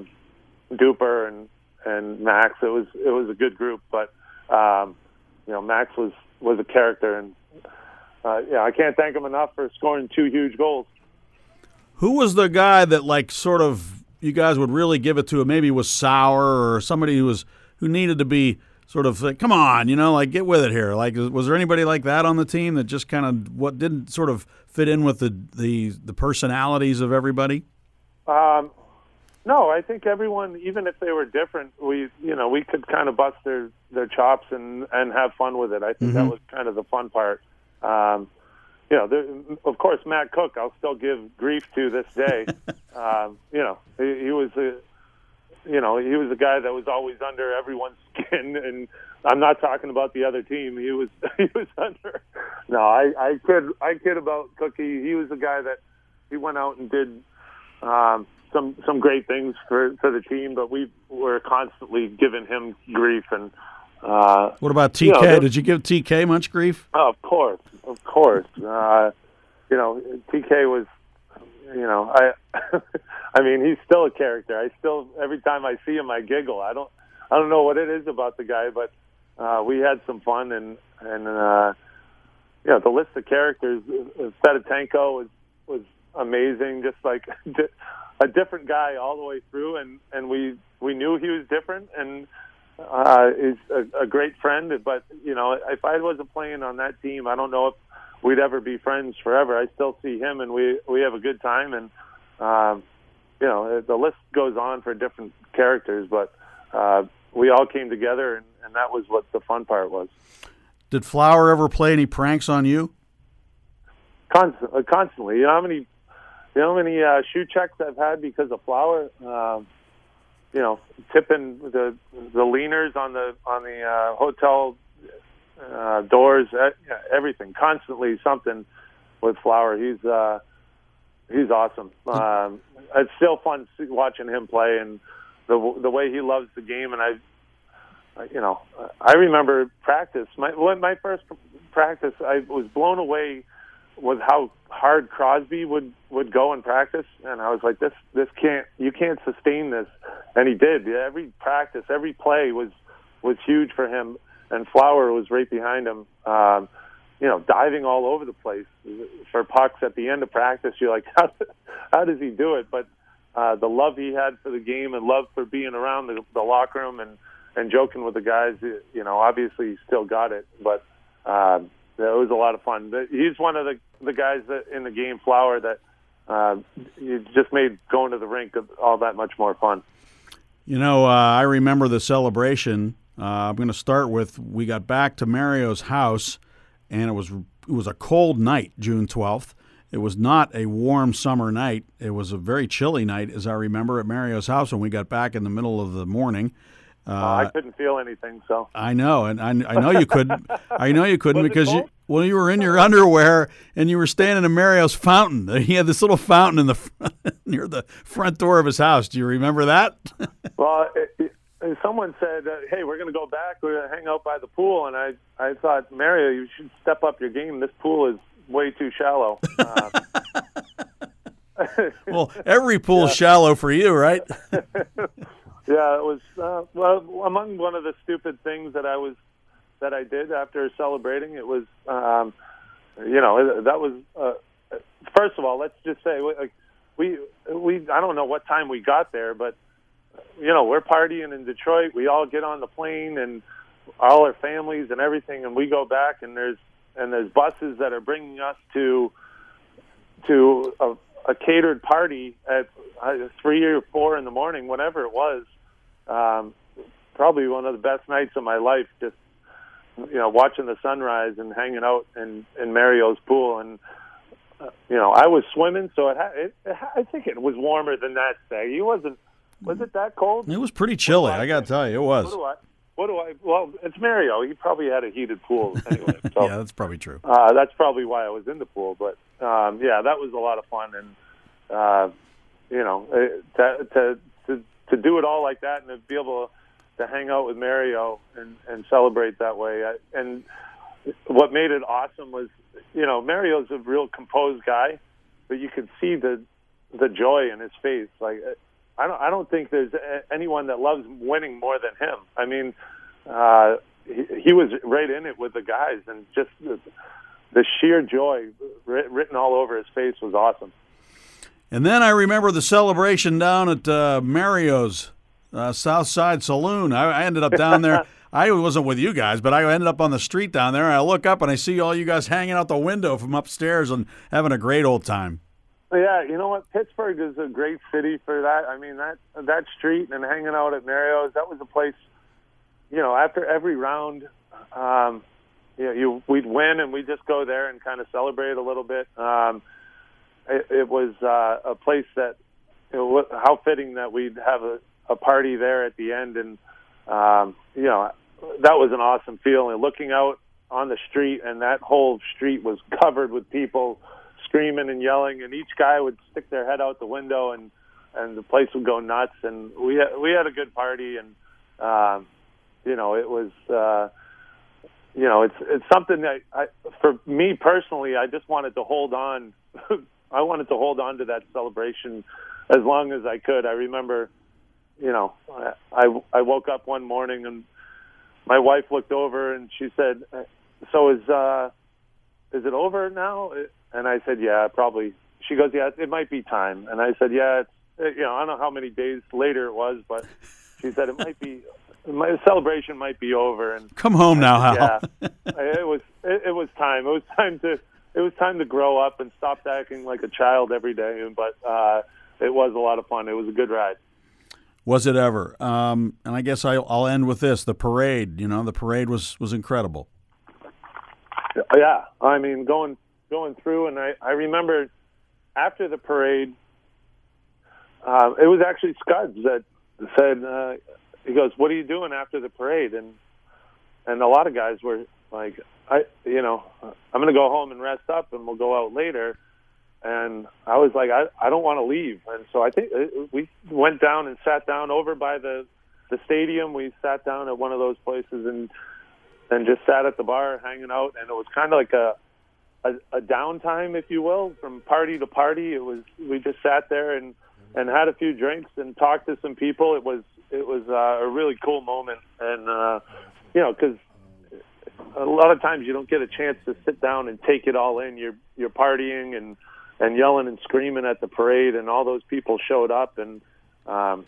Duper and and Max. It was it was a good group, but um, you know Max was was a character, and uh, yeah, I can't thank him enough for scoring two huge goals. Who was the guy that like sort of you guys would really give it to? him? Maybe was Sauer or somebody who was who needed to be sort of like, come on, you know, like get with it here. Like, was there anybody like that on the team that just kind of what didn't sort of fit in with the the, the personalities of everybody? Um, no, I think everyone, even if they were different, we you know we could kind of bust their their chops and and have fun with it. I think mm-hmm. that was kind of the fun part. Um, you know, there, of course, Matt Cooke, I'll still give grief to this day. um, you know, he, he was a you know, he was a guy that was always under everyone's skin, and I'm not talking about the other team. He was he was under. No, I I kid I kid about Cookie. He was a guy that he went out and did um, some some great things for for the team, but we were constantly giving him grief. And uh, what about TK? You know, did you give TK much grief? Oh, of course, of course. Uh, you know, TK was you know, I, I mean, he's still a character. I still every time I see him, I giggle. I don't, I don't know what it is about the guy, but uh, we had some fun and and uh, you know, the list of characters. Uh, Fedotenko was was amazing. Just like a different guy all the way through, and and we we knew he was different and. Uh, is a, a great friend, but you know, if I wasn't playing on that team, I don't know if we'd ever be friends forever. I still see him, and we we have a good time, and um, you know the list goes on for different characters, but uh, we all came together, and, and that was what the fun part was. Did Flower ever play any pranks on you? Constant, uh, constantly. You know how many, you know how many uh, shoe checks I've had because of Flower. Um, you know, tipping the the leaners on the on the uh, hotel uh, doors, everything, constantly something with Flower. He's uh, he's awesome. Um, it's still fun watching him play and the the way he loves the game. And I, you know, I remember practice. My my first practice, I was blown away with how hard Crosby would would go in practice, and I was like, this this can't you can't sustain this, and he did. Every practice, every play was was huge for him and Flower was right behind him. Um, you know, diving all over the place for pucks at the end of practice. You're like, how, how does he do it? But uh, the love he had for the game and love for being around the, the locker room and and joking with the guys, you know, obviously he still got it. But uh, it was a lot of fun. He's one of the the guys that in the game, Flower, that uh, just made going to the rink all that much more fun. You know, uh, I remember the celebration uh, I'm going to start with we got back to Mario's house, and it was it was a cold night, June 12th. It was not a warm summer night. It was a very chilly night, as I remember, at Mario's house when we got back in the middle of the morning. Uh, I couldn't feel anything, so I know, and I, I know you couldn't. I know you couldn't Was because you well, you were in your underwear and you were standing in Mario's fountain. He had this little fountain in the front, near the front door of his house. Do you remember that? Well, it, it, someone said, uh, "Hey, we're going to go back. We're going to hang out by the pool." And I, I thought, Mario, you should step up your game. This pool is way too shallow. Uh, well, every pool's shallow for you, right? yeah, it was uh, well among one of the stupid things that I was that I did after celebrating. It was, um, you know, that was uh, first of all. Let's just say like, we we I don't know what time we got there, but you know we're partying in Detroit. We all get on the plane and all our families and everything, and we go back and there's and there's buses that are bringing us to to a, a catered party at uh, three or four in the morning, whatever it was. Um, probably one of the best nights of my life. Just you know, watching the sunrise and hanging out in in Mario's pool, and uh, you know, I was swimming, so it, it, it I think it was warmer than that day. He wasn't. Was it that cold? It was pretty chilly. I got to tell you, it was. What do I? What do I? Well, it's Mario. He probably had a heated pool anyway. So. Yeah, that's probably true. Uh, that's probably why I was in the pool. But um, yeah, that was a lot of fun, and uh, you know, uh, to, to to to do it all like that and to be able to hang out with Mario and and celebrate that way. I, and what made it awesome was, you know, Mario's a real composed guy, but you could see the the joy in his face. Like I don't I don't think there's a- anyone that loves winning more than him. I mean, uh, he, he was right in it with the guys, and just the, the sheer joy written all over his face was awesome. And then I remember the celebration down at uh, Mario's uh, South Side Saloon. I, I ended up down there. I wasn't with you guys, but I ended up on the street down there. And I look up and I see all you guys hanging out the window from upstairs and having a great old time. Yeah, you know what? Pittsburgh is a great city for that. I mean that that street and hanging out at Mario's. That was a place. You know, after every round, um, you know, you we'd win and we'd just go there and kind of celebrate a little bit. Um, it, it was uh, a place that you know, how fitting that we'd have a, a party there at the end, and um, you know that was an awesome feeling. Looking out on the street, and that whole street was covered with people screaming and yelling, and each guy would stick their head out the window, and and the place would go nuts. And we had, we had a good party, and um, you know it was. Uh, you know, it's it's something that I, for me personally, I just wanted to hold on. I wanted to hold on to that celebration as long as I could. I remember, you know, I I, I woke up one morning and my wife looked over and she said, "So is uh, is it over now?" And I said, "Yeah, probably." She goes, "Yeah, it might be time." And I said, "Yeah, it's you know, I don't know how many days later it was, but she said it might be." My celebration might be over, and Come home now, Hal. yeah, it was it, it was time. It was time to it was time to grow up and stop acting like a child every day. But uh, it was a lot of fun. It was a good ride. Was it ever? Um, and I guess I, I'll end with this: the parade. You know, the parade was was incredible. Yeah, I mean going going through, and I I remember after the parade, uh, it was actually Scuds that said uh, he goes, "What are you doing after the parade?" and and a lot of guys were like, "I you know I'm going to go home and rest up, and we'll go out later." And I was like, I, I don't want to leave. And so I think uh, we went down and sat down over by the the stadium. We sat down at one of those places and and just sat at the bar hanging out. And it was kind of like a a, a downtime, if you will, from party to party. It was we just sat there and and had a few drinks and talked to some people. It was it was uh, a really cool moment, and uh, you know because a lot of times you don't get a chance to sit down and take it all in. You're you're partying and and yelling and screaming at the parade, and all those people showed up, and um,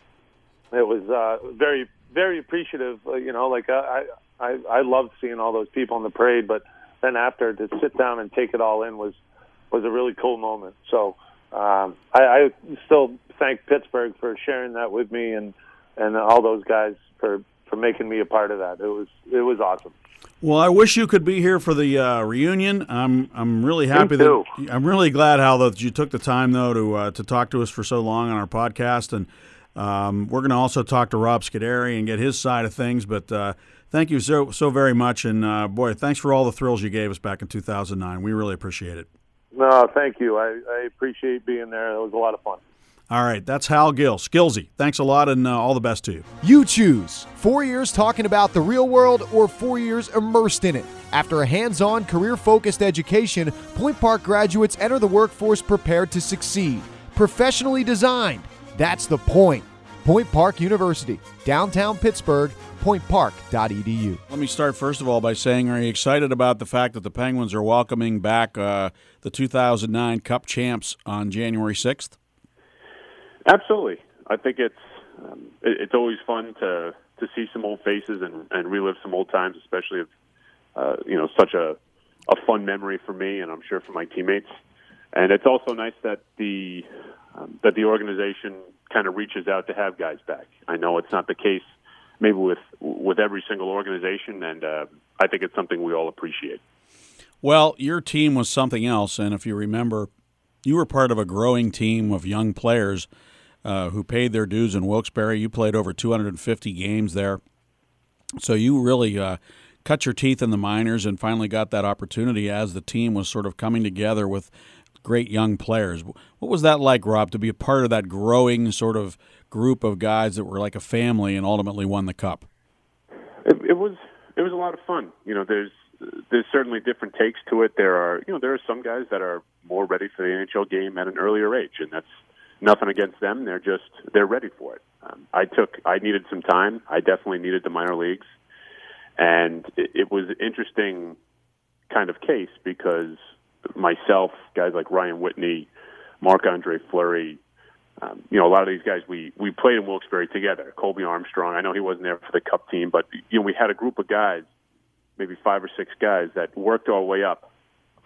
it was uh, very very appreciative. Uh, you know, like I I I loved seeing all those people in the parade, but then after to sit down and take it all in was was a really cool moment. So um, I, I still thank Pittsburgh for sharing that with me, and and all those guys for for making me a part of that. It was it was awesome. Well, I wish you could be here for the uh, reunion. I'm I'm really happy that I'm really glad Hal that you took the time though to uh, to talk to us for so long on our podcast and Um, we're going to also talk to Rob Scuderi and get his side of things. But uh, thank you so so very much, and uh, boy, thanks for all the thrills you gave us back in 2009. We really appreciate it. No, thank you. I, I appreciate being there. It was a lot of fun. All right, that's Hal Gill. Skillsy, thanks a lot, and uh, all the best to you. You choose four years talking about the real world or four years immersed in it. After a hands on, career focused education, Point Park graduates enter the workforce prepared to succeed. Professionally designed. That's the point. Point Park University, downtown Pittsburgh, pointpark.edu. Let me start first of all by saying, are you excited about the fact that the Penguins are welcoming back uh, the 2009 Cup champs on January 6th? Absolutely. I think it's um, it, it's always fun to to see some old faces and, and relive some old times, especially if uh, you know such a a fun memory for me, and I'm sure for my teammates. And it's also nice that the um, that the organization kind of reaches out to have guys back. I know it's not the case maybe with with every single organization, and uh, I think it's something we all appreciate. Well, your team was something else, and if you remember, you were part of a growing team of young players uh, who paid their dues in Wilkes-Barre. You played over 250 games there, so you really uh, cut your teeth in the minors and finally got that opportunity as the team was sort of coming together with great young players. What was that like, Rob, to be a part of that growing sort of group of guys that were like a family and ultimately won the cup? It, it was it was a lot of fun. You know, there's there's certainly different takes to it. There are you know there are some guys that are more ready for the NHL game at an earlier age, and that's nothing against them. They're just they're ready for it. Um, I took I needed some time. I definitely needed the minor leagues, and it, it was interesting kind of case because myself, guys like Ryan Whitney, Marc-Andre Fleury, um, you know, a lot of these guys we we played in Wilkes-Barre together. Colby Armstrong, I know he wasn't there for the Cup team, but you know we had a group of guys, maybe five or six guys that worked our way up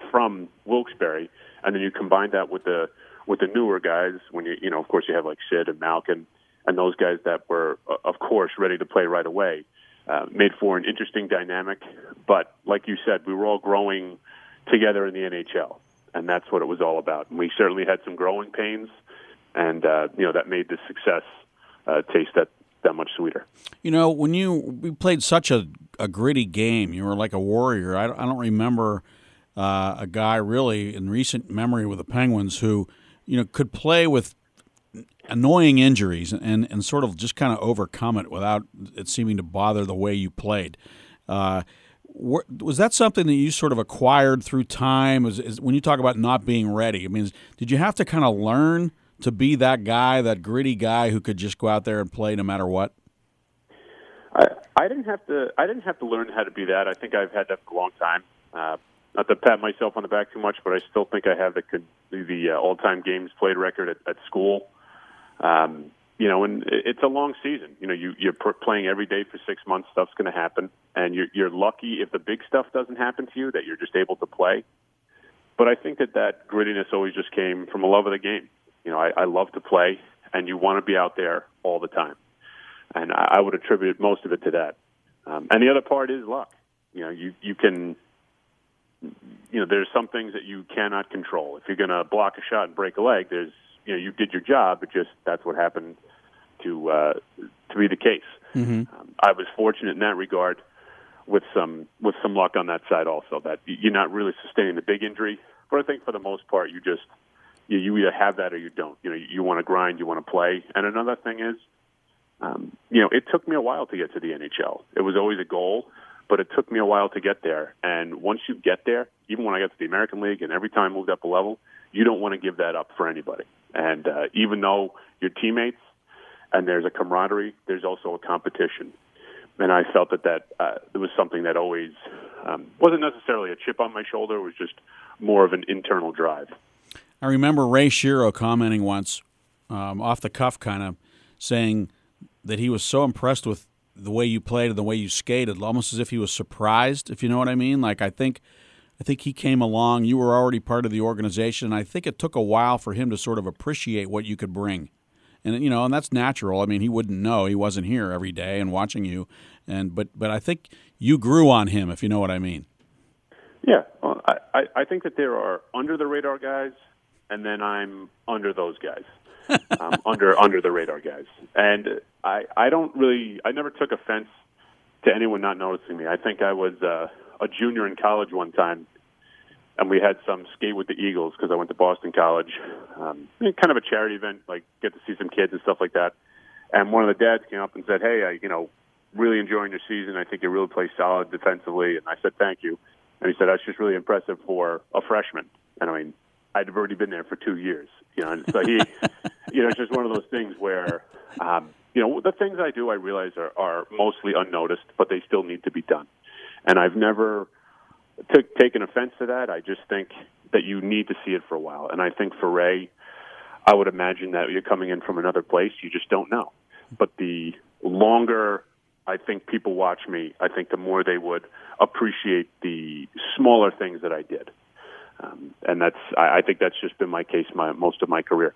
from Wilkes-Barre, and then you combine that with the with the newer guys when you you know of course you have like Sid and Malkin and those guys that were of course ready to play right away uh, made for an interesting dynamic but like you said we were all growing together in the NHL and that's what it was all about and we certainly had some growing pains and uh, you know that made the success uh, taste that that much sweeter. You know, when you we played such a, a gritty game, you were like a warrior. I, I don't remember uh, a guy really in recent memory with the Penguins who you know, could play with annoying injuries and, and sort of just kind of overcome it without it seeming to bother the way you played. Uh, was that something that you sort of acquired through time? Is, is, when you talk about not being ready, I mean, did you have to kind of learn to be that guy, that gritty guy who could just go out there and play no matter what? I, I didn't have to. I didn't have to learn how to be that. I think I've had that for a long time. Uh, not to pat myself on the back too much, but I still think I have the the uh, all-time games played record at, at school. Um, you know, and it's a long season. You know, you, you're playing every day for six months. Stuff's going to happen, and you're, you're lucky if the big stuff doesn't happen to you that you're just able to play. But I think that that grittiness always just came from a love of the game. You know, I, I love to play, and you want to be out there all the time. And I, I would attribute most of it to that. Um, and the other part is luck. You know, you you can you know, there's some things that you cannot control. If you're going to block a shot and break a leg, there's, you know, you did your job. It just that's what happened to uh, to be the case. Mm-hmm. Um, I was fortunate in that regard, with some with some luck on that side also. That you're not really sustaining the big injury, but I think for the most part, you just you, you either have that or you don't. You know, you, you want to grind, you want to play. And another thing is, um, you know, it took me a while to get to the NHL. It was always a goal but it took me a while to get there. And once you get there, even when I got to the American League and every time I moved up a level, you don't want to give that up for anybody. And uh, even though your teammates and there's a camaraderie, there's also a competition. And I felt that that uh, it was something that always um, wasn't necessarily a chip on my shoulder. It was just more of an internal drive. I remember Ray Shero commenting once, um, off the cuff, kind of saying that he was so impressed with the way you played and the way you skated, almost as if he was surprised, if you know what I mean. Like I think I think he came along, you were already part of the organization, and I think it took a while for him to sort of appreciate what you could bring. And you know, and that's natural. I mean, he wouldn't know. He wasn't here every day and watching you. And but but I think you grew on him, if you know what I mean. Yeah, I I think that there are under the radar guys, and then I'm under those guys. um, under under the radar guys. And I I don't really I never took offense to anyone not noticing me. I think I was uh, a junior in college one time, and we had some skate with the Eagles because I went to Boston College, um, kind of a charity event, like get to see some kids and stuff like that. And one of the dads came up and said, "Hey, I, you know, really enjoying your season. I think you really play solid defensively." And I said, "Thank you." And he said, "That's just really impressive for a freshman." And I mean, I'd have already been there for two years, you know. And so he, you know, it's just one of those things where, um, you know, the things I do, I realize are, are mostly unnoticed, but they still need to be done. And I've never took taken offense to that. I just think that you need to see it for a while. And I think for Ray, I would imagine that you're coming in from another place. You just don't know. But the longer I think people watch me, I think the more they would appreciate the smaller things that I did. Um, and that's I, I think that's just been my case my most of my career.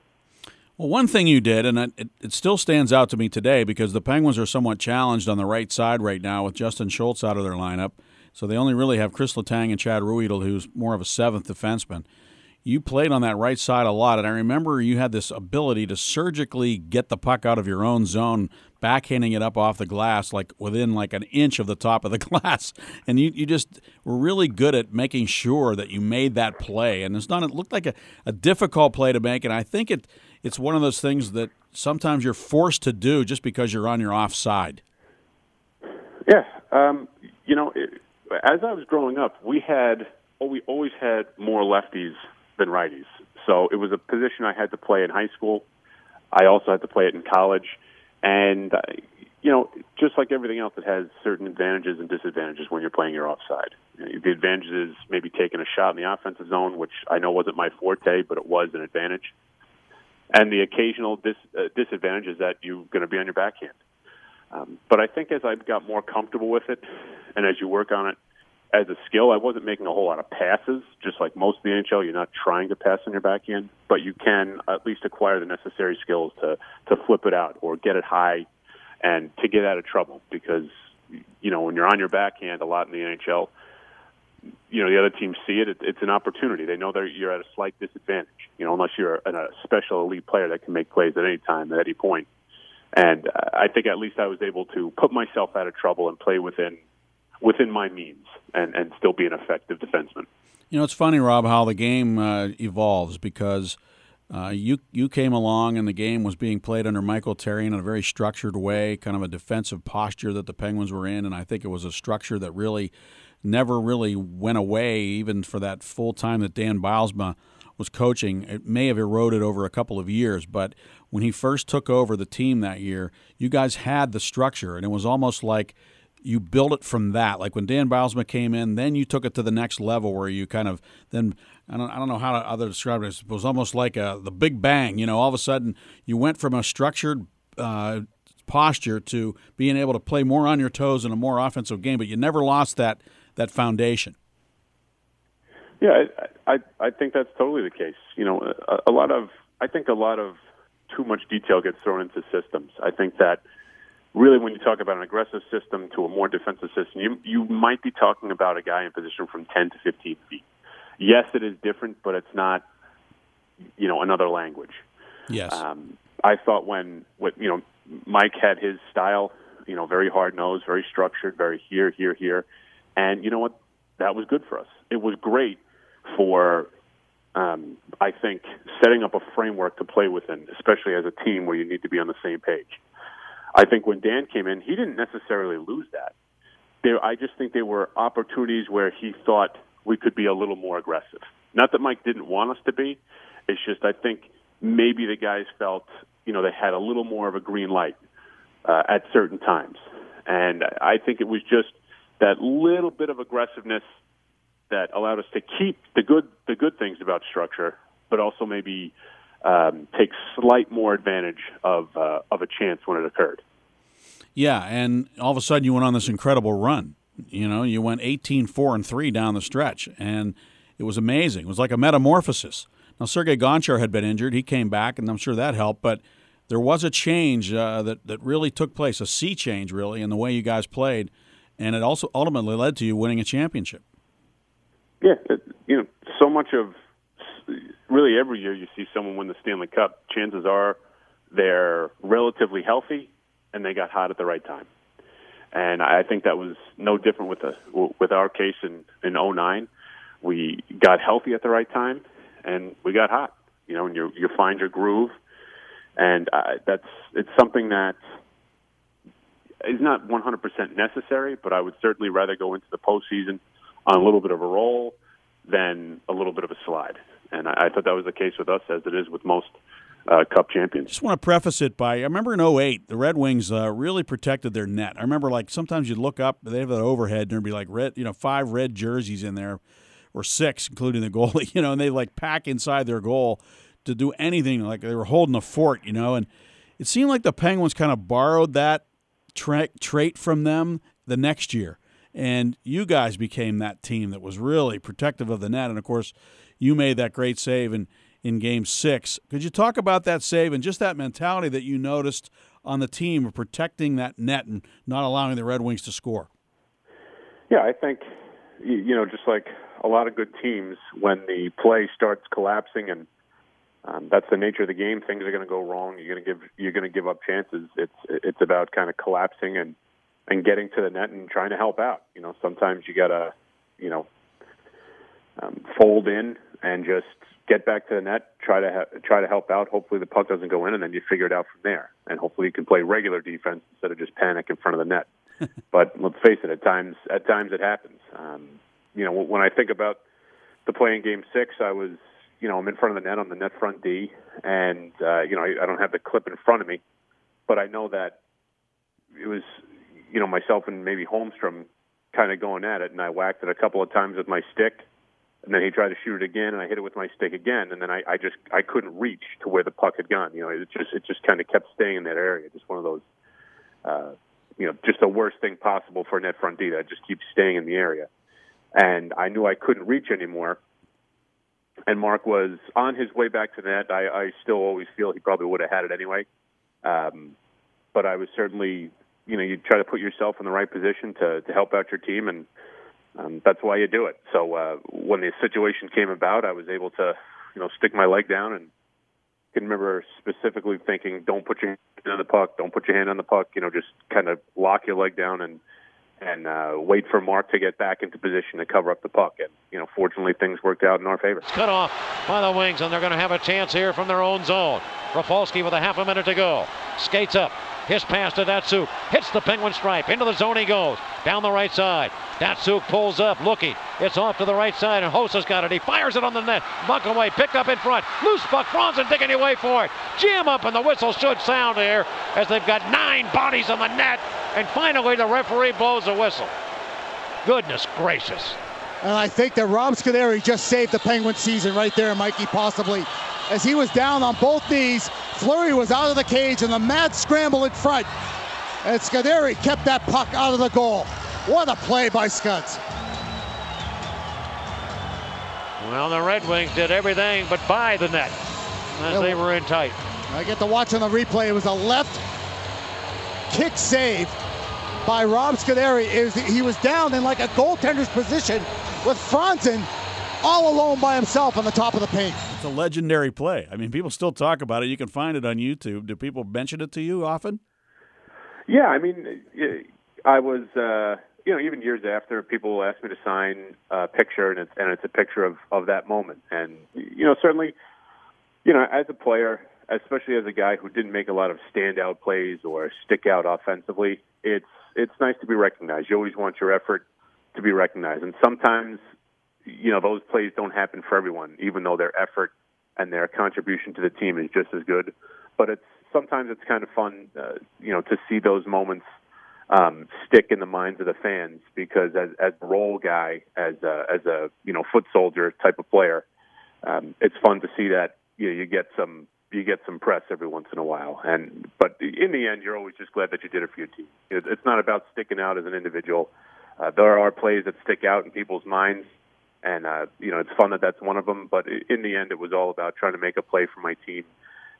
Well, one thing you did, and it, it still stands out to me today because the Penguins are somewhat challenged on the right side right now with Justin Schultz out of their lineup. So they only really have Chris Letang and Chad Ruhwedel, who's more of a seventh defenseman you played on that right side a lot, and I remember you had this ability to surgically get the puck out of your own zone, backhanding it up off the glass, like within like an inch of the top of the glass, and you, you just were really good at making sure that you made that play. And it's not it looked like a, a difficult play to make, and I think it it's one of those things that sometimes you're forced to do just because you're on your offside. Yeah, um, you know, it, as I was growing up, we had oh, we always had more lefties than righties. So it was a position I had to play in high school. I also had to play it in college. And, uh, you know, just like everything else, it has certain advantages and disadvantages when you're playing your offside. The advantage is maybe taking a shot in the offensive zone, which I know wasn't my forte, but it was an advantage. And the occasional dis- uh, disadvantage is that you're going to be on your backhand. Um, but I think as I got more comfortable with it, and as you work on it, as a skill, I wasn't making a whole lot of passes, just like most of the NHL. You're not trying to pass on your backhand, but you can at least acquire the necessary skills to to flip it out or get it high and to get out of trouble. Because you know when you're on your backhand a lot in the NHL, you know the other teams see it. it it's an opportunity. They know that you're at a slight disadvantage. You know unless you're a special elite player that can make plays at any time at any point. And I think at least I was able to put myself out of trouble and play within within my means and, and still be an effective defenseman. You know, it's funny, Rob, how the game uh, evolves because uh, you you came along and the game was being played under Michel Therrien a very structured way, kind of a defensive posture that the Penguins were in, and I think it was a structure that really never really went away, even for that full time that Dan Bylsma was coaching. It may have eroded over a couple of years, but when he first took over the team that year, you guys had the structure, and it was almost like – you build it from that. Like when Dan Bylsma came in, then you took it to the next level where you kind of then I don't I don't know how to other describe it. It was almost like a the Big Bang. You know, all of a sudden you went from a structured uh, posture to being able to play more on your toes in a more offensive game, but you never lost that that foundation. Yeah, I I, I think that's totally the case. You know, a, a lot of I think a lot of too much detail gets thrown into systems. I think that really when you talk about an aggressive system to a more defensive system, you you might be talking about a guy in position from 10 to 15 feet. Yes, it is different, but it's not, you know, another language. Yes. Um, I thought when what you know Mike had his style, you know, very hard nosed, very structured, very here, here, here, and you know what? That was good for us. It was great for um, I think setting up a framework to play within, especially as a team where you need to be on the same page. I think when Dan came in, he didn't necessarily lose that. There, I just think there were opportunities where he thought we could be a little more aggressive. Not that Mike didn't want us to be. It's just I think maybe the guys felt you know they had a little more of a green light uh, at certain times, and I think it was just that little bit of aggressiveness that allowed us to keep the good the good things about structure, but also maybe um, take slight more advantage of uh, of a chance when it occurred. Yeah, and all of a sudden you went on this incredible run. You know, you went 18 4 and 3 down the stretch, and it was amazing. It was like a metamorphosis. Now, Sergei Gonchar had been injured. He came back, and I'm sure that helped, but there was a change uh, that, that really took place, a sea change, really, in the way you guys played, and it also ultimately led to you winning a championship. Yeah, it, you know, so much of really every year you see someone win the Stanley Cup. Chances are they're relatively healthy and they got hot at the right time. And I think that was no different with the with our case in in 09. We got healthy at the right time and we got hot. You know, and you you find your groove, and uh, that's it's something that is not 100% necessary, but I would certainly rather go into the postseason on a little bit of a roll than a little bit of a slide. And I, I thought that was the case with us, as it is with most uh, Cup champions. Just want to preface it by I remember in 08, the Red Wings uh, really protected their net. I remember like sometimes you'd look up, they have that overhead, and there'd be like red, you know, five red jerseys in there, or six, including the goalie, you know, and they like pack inside their goal to do anything like they were holding a fort, you know, and it seemed like the Penguins kind of borrowed that tra- trait from them the next year. And you guys became that team that was really protective of the net. And of course, you made that great save in, in game six. Could you talk about that save and just that mentality that you noticed on the team of protecting that net and not allowing the Red Wings to score? Yeah, I think, you know, just like a lot of good teams, when the play starts collapsing and um, that's the nature of the game. Things are going to go wrong. You're going to give you're going to give up chances. It's it's about kind of collapsing and and getting to the net and trying to help out. You know, sometimes you got to you know um, fold in and just get back to the net, try to ha- try to help out. Hopefully the puck doesn't go in, and then you figure it out from there. And hopefully you can play regular defense instead of just panic in front of the net. but let's face it, at times at times it happens. Um, you know, when I think about the play in Game Six, I was you know, I'm in front of the net on the net front D, and uh, you know, I, I don't have the clip in front of me, but I know that it was, you know, myself and maybe Holmstrom kind of going at it, and I whacked it a couple of times with my stick, and then he tried to shoot it again, and I hit it with my stick again, and then I, I just I couldn't reach to where the puck had gone. You know, it just it just kind of kept staying in that area. Just one of those, uh, you know, just the worst thing possible for a net front D that just keeps staying in the area. And I knew I couldn't reach anymore, and Mark was on his way back to net. I, I still always feel he probably would have had it anyway. Um, but I was certainly, you know, you try to put yourself in the right position to, to help out your team, and um, that's why you do it. So uh, when the situation came about, I was able to, you know, stick my leg down and can remember specifically thinking, don't put your hand on the puck, don't put your hand on the puck, you know, just kind of lock your leg down and and uh, wait for Mark to get back into position to cover up the puck. And, you know, fortunately, things worked out in our favor. Cut off by the Wings, and they're going to have a chance here from their own zone. Rafalski with a half a minute to go. Skates up. His pass to Datsyuk. Hits the Penguin stripe. Into the zone he goes. Down the right side. Datsyuk pulls up. looking. It's off to the right side, and Hossa's got it. He fires it on the net. Buck away. Picked up in front. Loose puck. Franzen digging away for it. Jam up, and the whistle should sound here as they've got nine bodies on the net. And finally, the referee blows a whistle. Goodness gracious. And I think that Rob Scuderi just saved the Penguin season right there, Mikey, possibly. As he was down on both knees, Fleury was out of the cage and the mad scramble in front. And Scuderi kept that puck out of the goal. What a play by Scuds. Well, the Red Wings did everything but buy the net as they were in tight. I get to watch on the replay. It was a left kick save by Rob Scuderi. He was down in like a goaltender's position with Franzen all alone by himself on the top of the paint. It's a legendary play. I mean, people still talk about it. You can find it on YouTube. Do people mention it to you often? Yeah, I mean, I was, uh, you know, even years after, people will ask me to sign a picture, and it's and it's a picture of of that moment. And you know, certainly, you know, as a player, especially as a guy who didn't make a lot of standout plays or stick out offensively, it's it's nice to be recognized. You always want your effort to be recognized, and sometimes, you know, those plays don't happen for everyone, even though their effort and their contribution to the team is just as good. But it's sometimes it's kind of fun, uh, you know, to see those moments um, stick in the minds of the fans because as as a role guy, as a, as a you know foot soldier type of player, um, it's fun to see that you know, you get some you get some press every once in a while. And but in the end, you're always just glad that you did it for your team. It's not about sticking out as an individual. Uh, there are plays that stick out in people's minds, and uh, you know it's fun that that's one of them. But in the end, it was all about trying to make a play for my team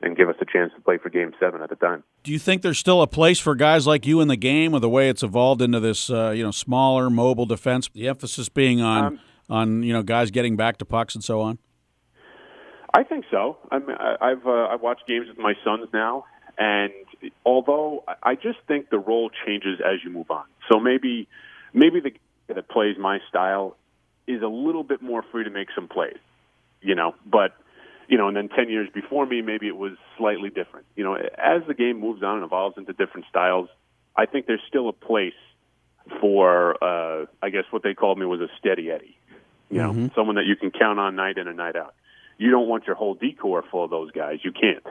and give us a chance to play for Game Seven at the time. Do you think there's still a place for guys like you in the game, with the way it's evolved into this, uh, you know, smaller, mobile defense? The emphasis being on um, on you know guys getting back to pucks and so on. I think so. I mean, I, I've uh, I've watched games with my sons now, and although I just think the role changes as you move on. So maybe maybe the that plays my style is a little bit more free to make some plays, you know. But you know, and then ten years before me, maybe it was slightly different. You know, as the game moves on and evolves into different styles, I think there's still a place for uh, I guess what they called me was a steady Eddie. You know, mm-hmm. someone that you can count on night in and night out. You don't want your whole D corps full of those guys. You can't.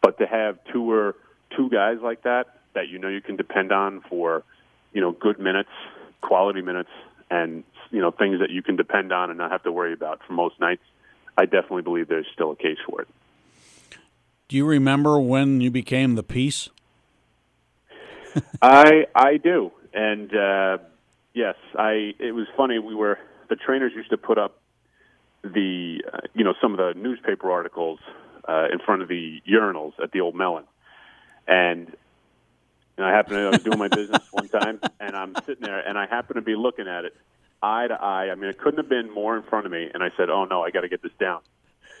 But to have two or two guys like that that you know you can depend on for, you know, good minutes, quality minutes, and you know things that you can depend on and not have to worry about for most nights. I definitely believe there's still a case for it. Do you remember when you became the piece? I I do, and uh, yes, I. It was funny. We were the trainers used to put up the uh, you know some of the newspaper articles uh, in front of the urinals at the old Mellon, and and I happened to I was doing my business one time, and I'm sitting there, and I happen to be looking at it eye to eye. I mean, it couldn't have been more in front of me, and I said, "Oh no, I got to get this down."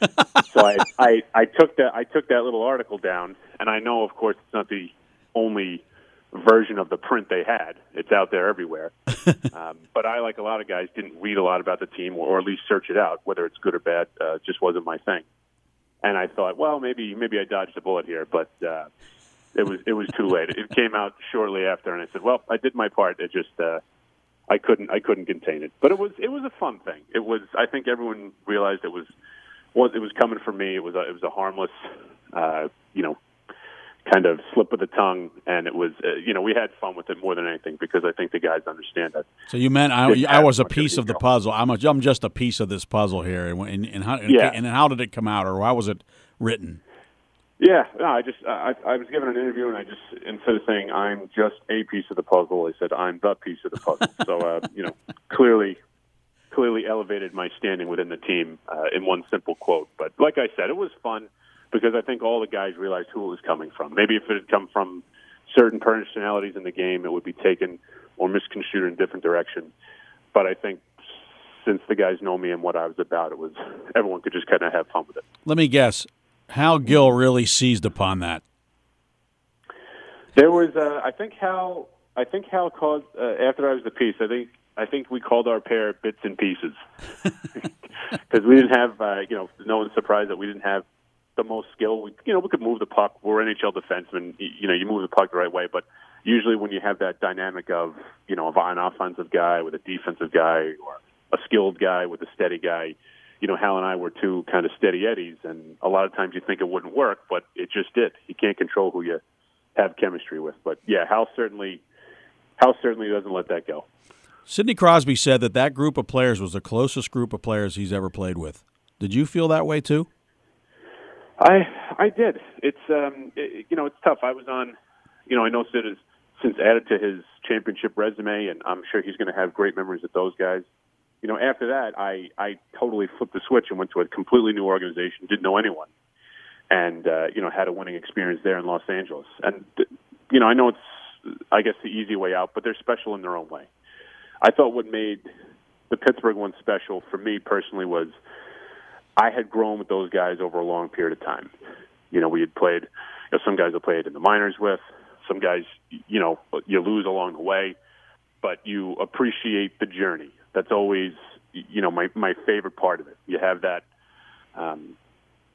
so I, I I took that I took that little article down, and I know, of course, it's not the only version of the print they had. It's out there everywhere. um, but I, like a lot of guys, didn't read a lot about the team or, or at least search it out. Whether it's good or bad, uh, just wasn't my thing. And I thought, well, maybe maybe I dodged a bullet here, but uh, it was it was too late. It came out shortly after, and I said, well, I did my part. It just uh, I couldn't I couldn't contain it. But it was it was a fun thing. It was I think everyone realized it was was it was coming from me. It was a, it was a harmless, uh, you know, kind of slip of the tongue, and it was uh, you know we had fun with it more than anything because I think the guys understand that. So you meant I, I was a piece of the puzzle. I'm a, I'm just a piece of this puzzle here, and, and, and how yeah. and how did it come out, or how was it written? Yeah, no, I just I, I was given an interview, and I just instead of saying I'm just a piece of the puzzle, I said I'm the piece of the puzzle. so uh, you know, clearly clearly elevated my standing within the team uh, in one simple quote. But like I said, it was fun because I think all the guys realized who it was coming from. Maybe if it had come from certain personalities in the game, it would be taken or misconstrued in a different direction. But I think since the guys know me and what I was about, it was everyone could just kind of have fun with it. Let me guess, Hal Gill really seized upon that. There was, uh, I think Hal, I think Hal called uh, after I was the piece. I think I think we called our pair bits and pieces because we didn't have, uh, you know, no one's surprised that we didn't have the most skill. We, you know, we could move the puck. We're NHL defensemen. You know, you move the puck the right way, but usually when you have that dynamic of, you know, an offensive guy with a defensive guy or a skilled guy with a steady guy, you know, Hal and I were two kind of steady eddies, and a lot of times you think it wouldn't work, but it just did. You can't control who you have chemistry with, but yeah, Hal certainly, Hal certainly doesn't let that go. Sidney Crosby said that that group of players was the closest group of players he's ever played with. Did you feel that way too? I I did. It's um it, you know it's tough. I was on, you know I know Sid has since added to his championship resume, and I'm sure he's going to have great memories of those guys. You know after that I I totally flipped the switch and went to a completely new organization. Didn't know anyone, and uh, you know had a winning experience there in Los Angeles. And you know I know it's I guess the easy way out, but they're special in their own way. I thought what made the Pittsburgh one special for me personally was I had grown with those guys over a long period of time. You know, we had played, you know, some guys I played in the minors with, some guys, you know, you lose along the way, but you appreciate the journey. That's always, you know, my my favorite part of it. You have that, um,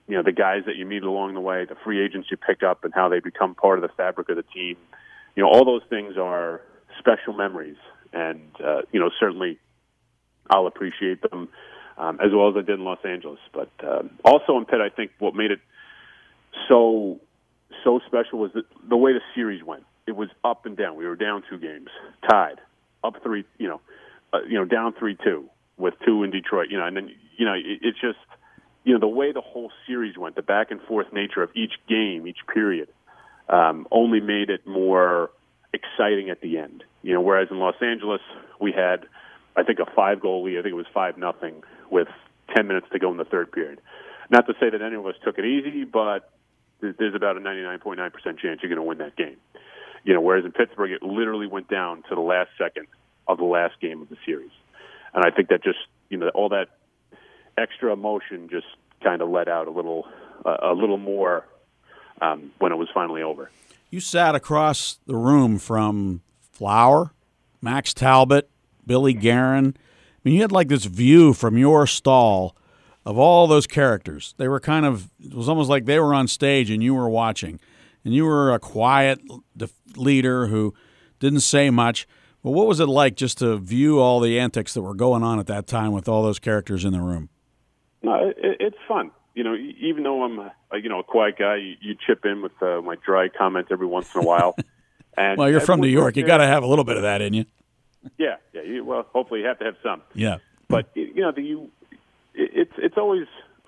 you know, the guys that you meet along the way, the free agents you pick up, and how they become part of the fabric of the team. You know, all those things are special memories, and uh, you know, certainly, I'll appreciate them um, as well as I did in Los Angeles. But uh, also in Pitt, I think what made it so so special was the, the way the series went. It was up and down. We were down two games, tied, up three, you know, uh, you know, down three two with two in Detroit. You know, and then you know, it, it's just you know the way the whole series went, the back and forth nature of each game, each period, um, only made it more exciting at the end. You know, whereas in Los Angeles we had, I think, a five goal lead. I think it was five nothing with 10 minutes to go in the third period. Not to say that any of us took it easy, but there's about a 99.9% chance you're going to win that game. You know, whereas in Pittsburgh, it literally went down to the last second of the last game of the series. And I think that just, you know, all that extra emotion just kind of let out a little uh, a little more um, when it was finally over. You sat across the room from Flower, Max Talbot, Billy Guerin. I mean, you had like this view from your stall of all those characters. They were kind of, it was almost like they were on stage and you were watching. And you were a quiet leader who didn't say much. But what was it like just to view all the antics that were going on at that time with all those characters in the room? No, it, it's fun. You know, even though I'm, a, you know, a quiet guy, you, you chip in with uh, my dry comments every once in a while. And well, you're from New York. You got to have a little bit of that in you. Yeah, yeah. You, well, hopefully you have to have some. Yeah. But you know, the, you it's it's always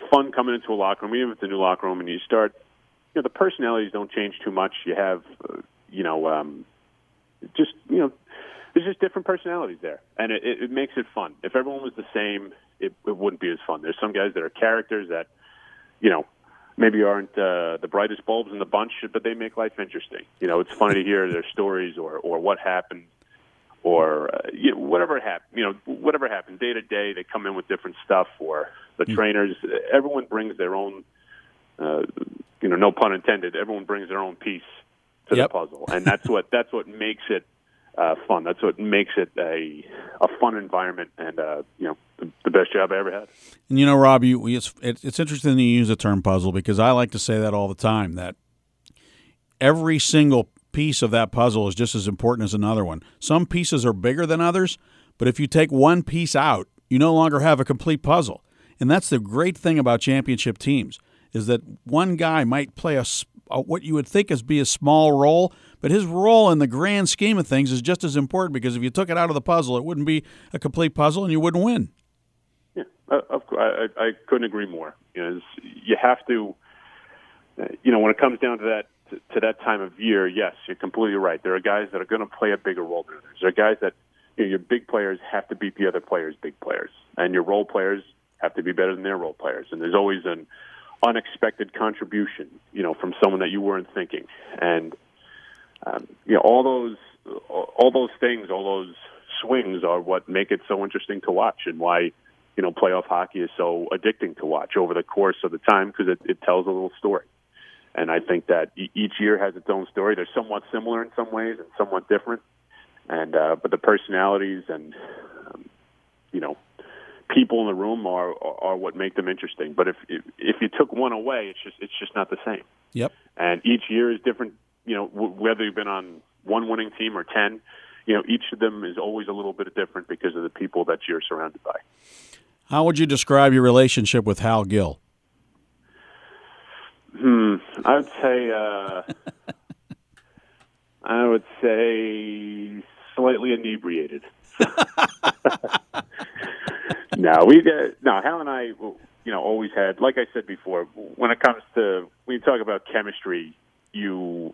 fun coming into a locker room, even if it's a new locker room, and you start. You know, the personalities don't change too much. You have, uh, you know, um, just you know, there's just different personalities there, and it, it, it makes it fun. If everyone was the same, it, it wouldn't be as fun. There's some guys that are characters that, you know, maybe aren't uh, the brightest bulbs in the bunch, but they make life interesting. You know, it's funny to hear their stories or or what happened, or uh, you know, whatever happened. You know, whatever happened day to day, they come in with different stuff. Or the mm-hmm. trainers, everyone brings their own. Uh, you know, no pun intended. Everyone brings their own piece to yep. the puzzle, and that's what that's what makes it uh, fun. That's what makes it a a fun environment, and uh, you know, the, the, best job I ever had. And you know, Rob, you, it's it's interesting you use the term puzzle because I like to say that all the time. That every single piece of that puzzle is just as important as another one. Some pieces are bigger than others, but if you take one piece out, you no longer have a complete puzzle. And that's the great thing about championship teams is that one guy might play a, a what you would think is be a small role, but his role in the grand scheme of things is just as important because if you took it out of the puzzle, it wouldn't be a complete puzzle and you wouldn't win. Yeah, uh, of course, I, I couldn't agree more. You know, you have to, uh, you know, when it comes down to that to, to that time of year, yes, you're completely right. There are guys that are going to play a bigger role than others. There are guys that you know, your big players have to beat the other players' big players, and your role players have to be better than their role players. And there's always an unexpected contribution, you know, from someone that you weren't thinking. And um, you know, all those all those things, all those swings are what make it so interesting to watch, and why you know playoff hockey is so addicting to watch over the course of the time because it, it tells a little story. And I think that each year has its own story. They're somewhat similar in some ways and somewhat different. And uh, but the personalities and um, you know people in the room are, are are what make them interesting. But if if you took one away, it's just it's just not the same. Yep. And each year is different you know, w- whether you've been on one winning team or 10, you know, each of them is always a little bit different because of the people that you're surrounded by. How would you describe your relationship with Hal Gill? Hmm, I would say, uh, I would say slightly inebriated. no, we uh, no Hal and I, you know, always had. Like I said before, when it comes to when you talk about chemistry, you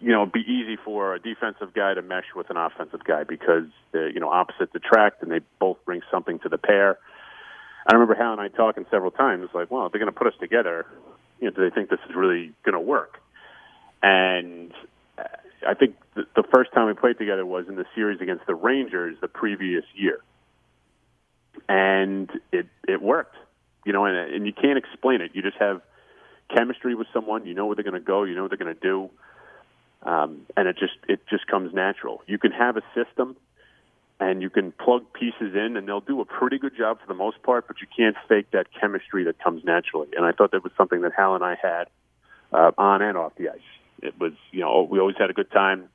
you know, be easy for a defensive guy to mesh with an offensive guy because you know opposites attract and they both bring something to the pair. I remember Hal and I talking several times, like, well, if they're going to put us together, you know, do they think this is really going to work? And uh, I think the, the first time we played together was in the series against the Rangers the previous year, and it it worked, you know, and and you can't explain it. You just have chemistry with someone. You know where they're going to go. You know what they're going to do um, and it just it just comes natural. You can have a system, and you can plug pieces in, and they'll do a pretty good job for the most part. But you can't fake that chemistry that comes naturally. And I thought that was something that Hal and I had uh, on and off the ice. It was you know we always had a good time.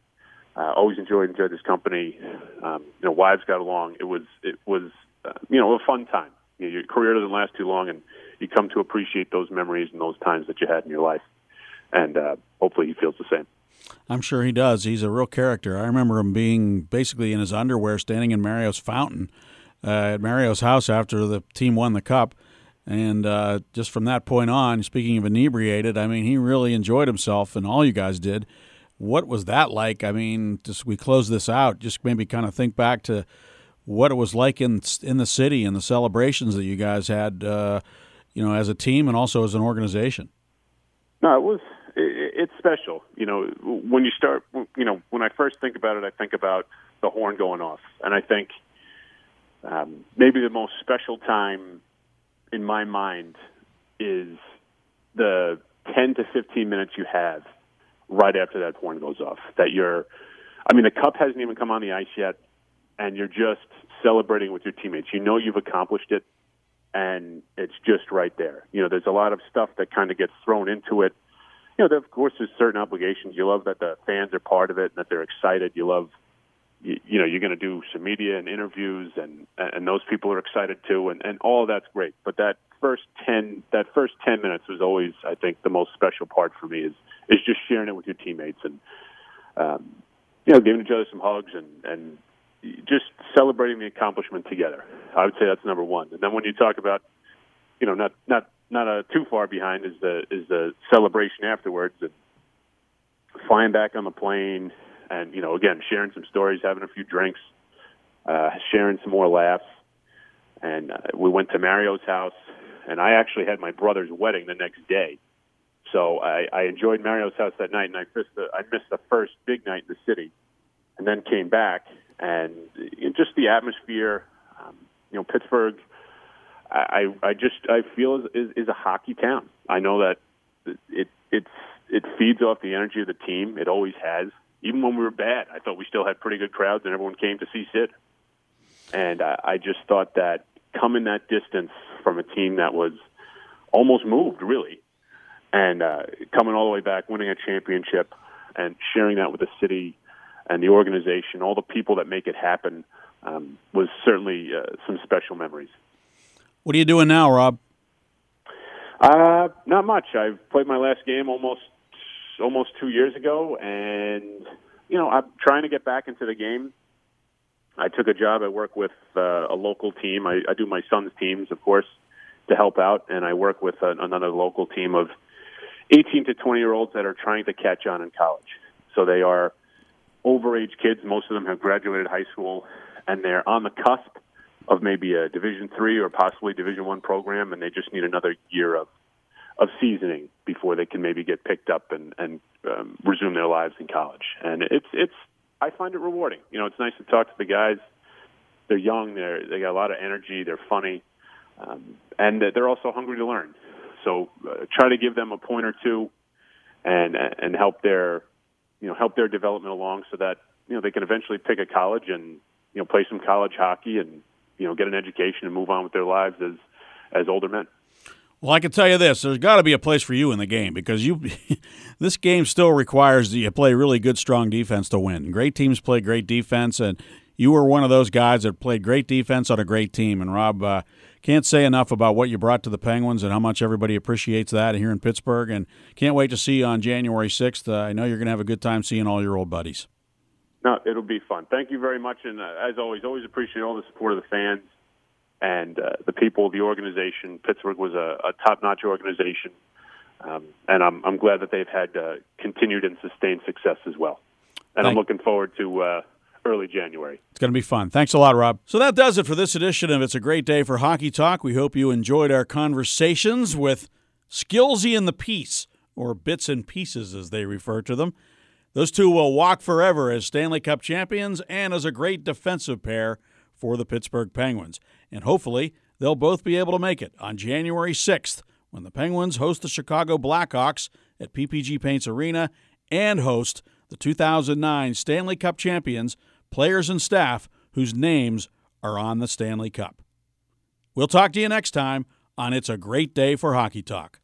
Uh, always enjoyed enjoyed this company. Um, you know, wives got along. It was it was uh, you know a fun time. You know, your career doesn't last too long, and you come to appreciate those memories and those times that you had in your life. And uh, hopefully, he feels the same. I'm sure he does. He's a real character. I remember him being basically in his underwear standing in Mario's fountain uh, at Mario's house after the team won the cup. And uh, just from that point on, speaking of inebriated, I mean, he really enjoyed himself, and all you guys did. What was that like? I mean, just we close this out, just maybe kind of think back to what it was like in in the city and the celebrations that you guys had, uh, you know, as a team and also as an organization. No, it was it's special. You know, when you start, you know, when I first think about it, I think about the horn going off, and I think um, maybe the most special time in my mind is the 10 to 15 minutes you have right after that horn goes off. That you're, I mean, the cup hasn't even come on the ice yet, and you're just celebrating with your teammates. You know you've accomplished it, and it's just right there. You know, there's a lot of stuff that kind of gets thrown into it. You know, of course, there's certain obligations. You love that the fans are part of it and that they're excited. You love you, you know you're going to do some media and interviews and and those people are excited too and and all that's great but that first 10 that first 10 minutes was always i think the most special part for me is is just sharing it with your teammates and um you know giving each other some hugs and and just celebrating the accomplishment together i would say that's number 1 and then when you talk about you know not not not uh, too far behind is the is the celebration afterwards and flying back on the plane and you know, again, sharing some stories, having a few drinks, uh, sharing some more laughs. And uh, we went to Mario's house, and I actually had my brother's wedding the next day. So I, I enjoyed Mario's house that night, and I missed the I missed the first big night in the city, and then came back, and just the atmosphere. Um, you know, Pittsburgh. I I just I feel is, is a hockey town. I know that it it's it feeds off the energy of the team. It always has even when we were bad, I thought we still had pretty good crowds, and everyone came to see Sid. And I, I just thought that coming that distance from a team that was almost moved, really, and uh, coming all the way back, winning a championship, and sharing that with the city and the organization, all the people that make it happen, um, was certainly uh, some special memories. What are you doing now, Rob? Uh, not much. I've played my last game almost almost two years ago, and you know I'm trying to get back into the game. I took a job. I work with uh, a local team. I, I do my son's teams, of course, to help out, and I work with a, another local team of 18 to 20 year olds that are trying to catch on in college. So they are overage kids. Most of them have graduated high school, and they're on the cusp of maybe a Division three or possibly Division one program, and they just need another year of of seasoning before they can maybe get picked up and and um, resume their lives in college. And it's it's I find it rewarding. You know, it's nice to talk to the guys. They're young. They're they got a lot of energy. They're funny, um, and they're also hungry to learn. So uh, try to give them a point or two, and and help their you know help their development along so that you know they can eventually pick a college and you know play some college hockey and you know get an education and move on with their lives as as older men. Well, I can tell you this: there's got to be a place for you in the game because you, this game still requires that you play really good, strong defense to win. Great teams play great defense, and you were one of those guys that played great defense on a great team. And Rob, uh, can't say enough about what you brought to the Penguins and how much everybody appreciates that here in Pittsburgh. And can't wait to see you on January 6th. Uh, I know you're going to have a good time seeing all your old buddies. No, it'll be fun. Thank you very much, and uh, as always, always appreciate all the support of the fans and uh, the people, the organization. Pittsburgh was a, a top-notch organization, um, and I'm, I'm glad that they've had uh, continued and sustained success as well. And Thank- I'm looking forward to uh, early January. It's going to be fun. Thanks a lot, Rob. So that does it for this edition of It's a Great Day for Hockey Talk. We hope you enjoyed our conversations with Skillsy and the Piece, or Bits and Pieces as they refer to them. Those two will walk forever as Stanley Cup champions and as a great defensive pair for the Pittsburgh Penguins. And hopefully, they'll both be able to make it on January 6th when the Penguins host the Chicago Blackhawks at PPG Paints Arena and host the 2009 Stanley Cup champions, players and staff whose names are on the Stanley Cup. We'll talk to you next time on It's a Great Day for Hockey Talk.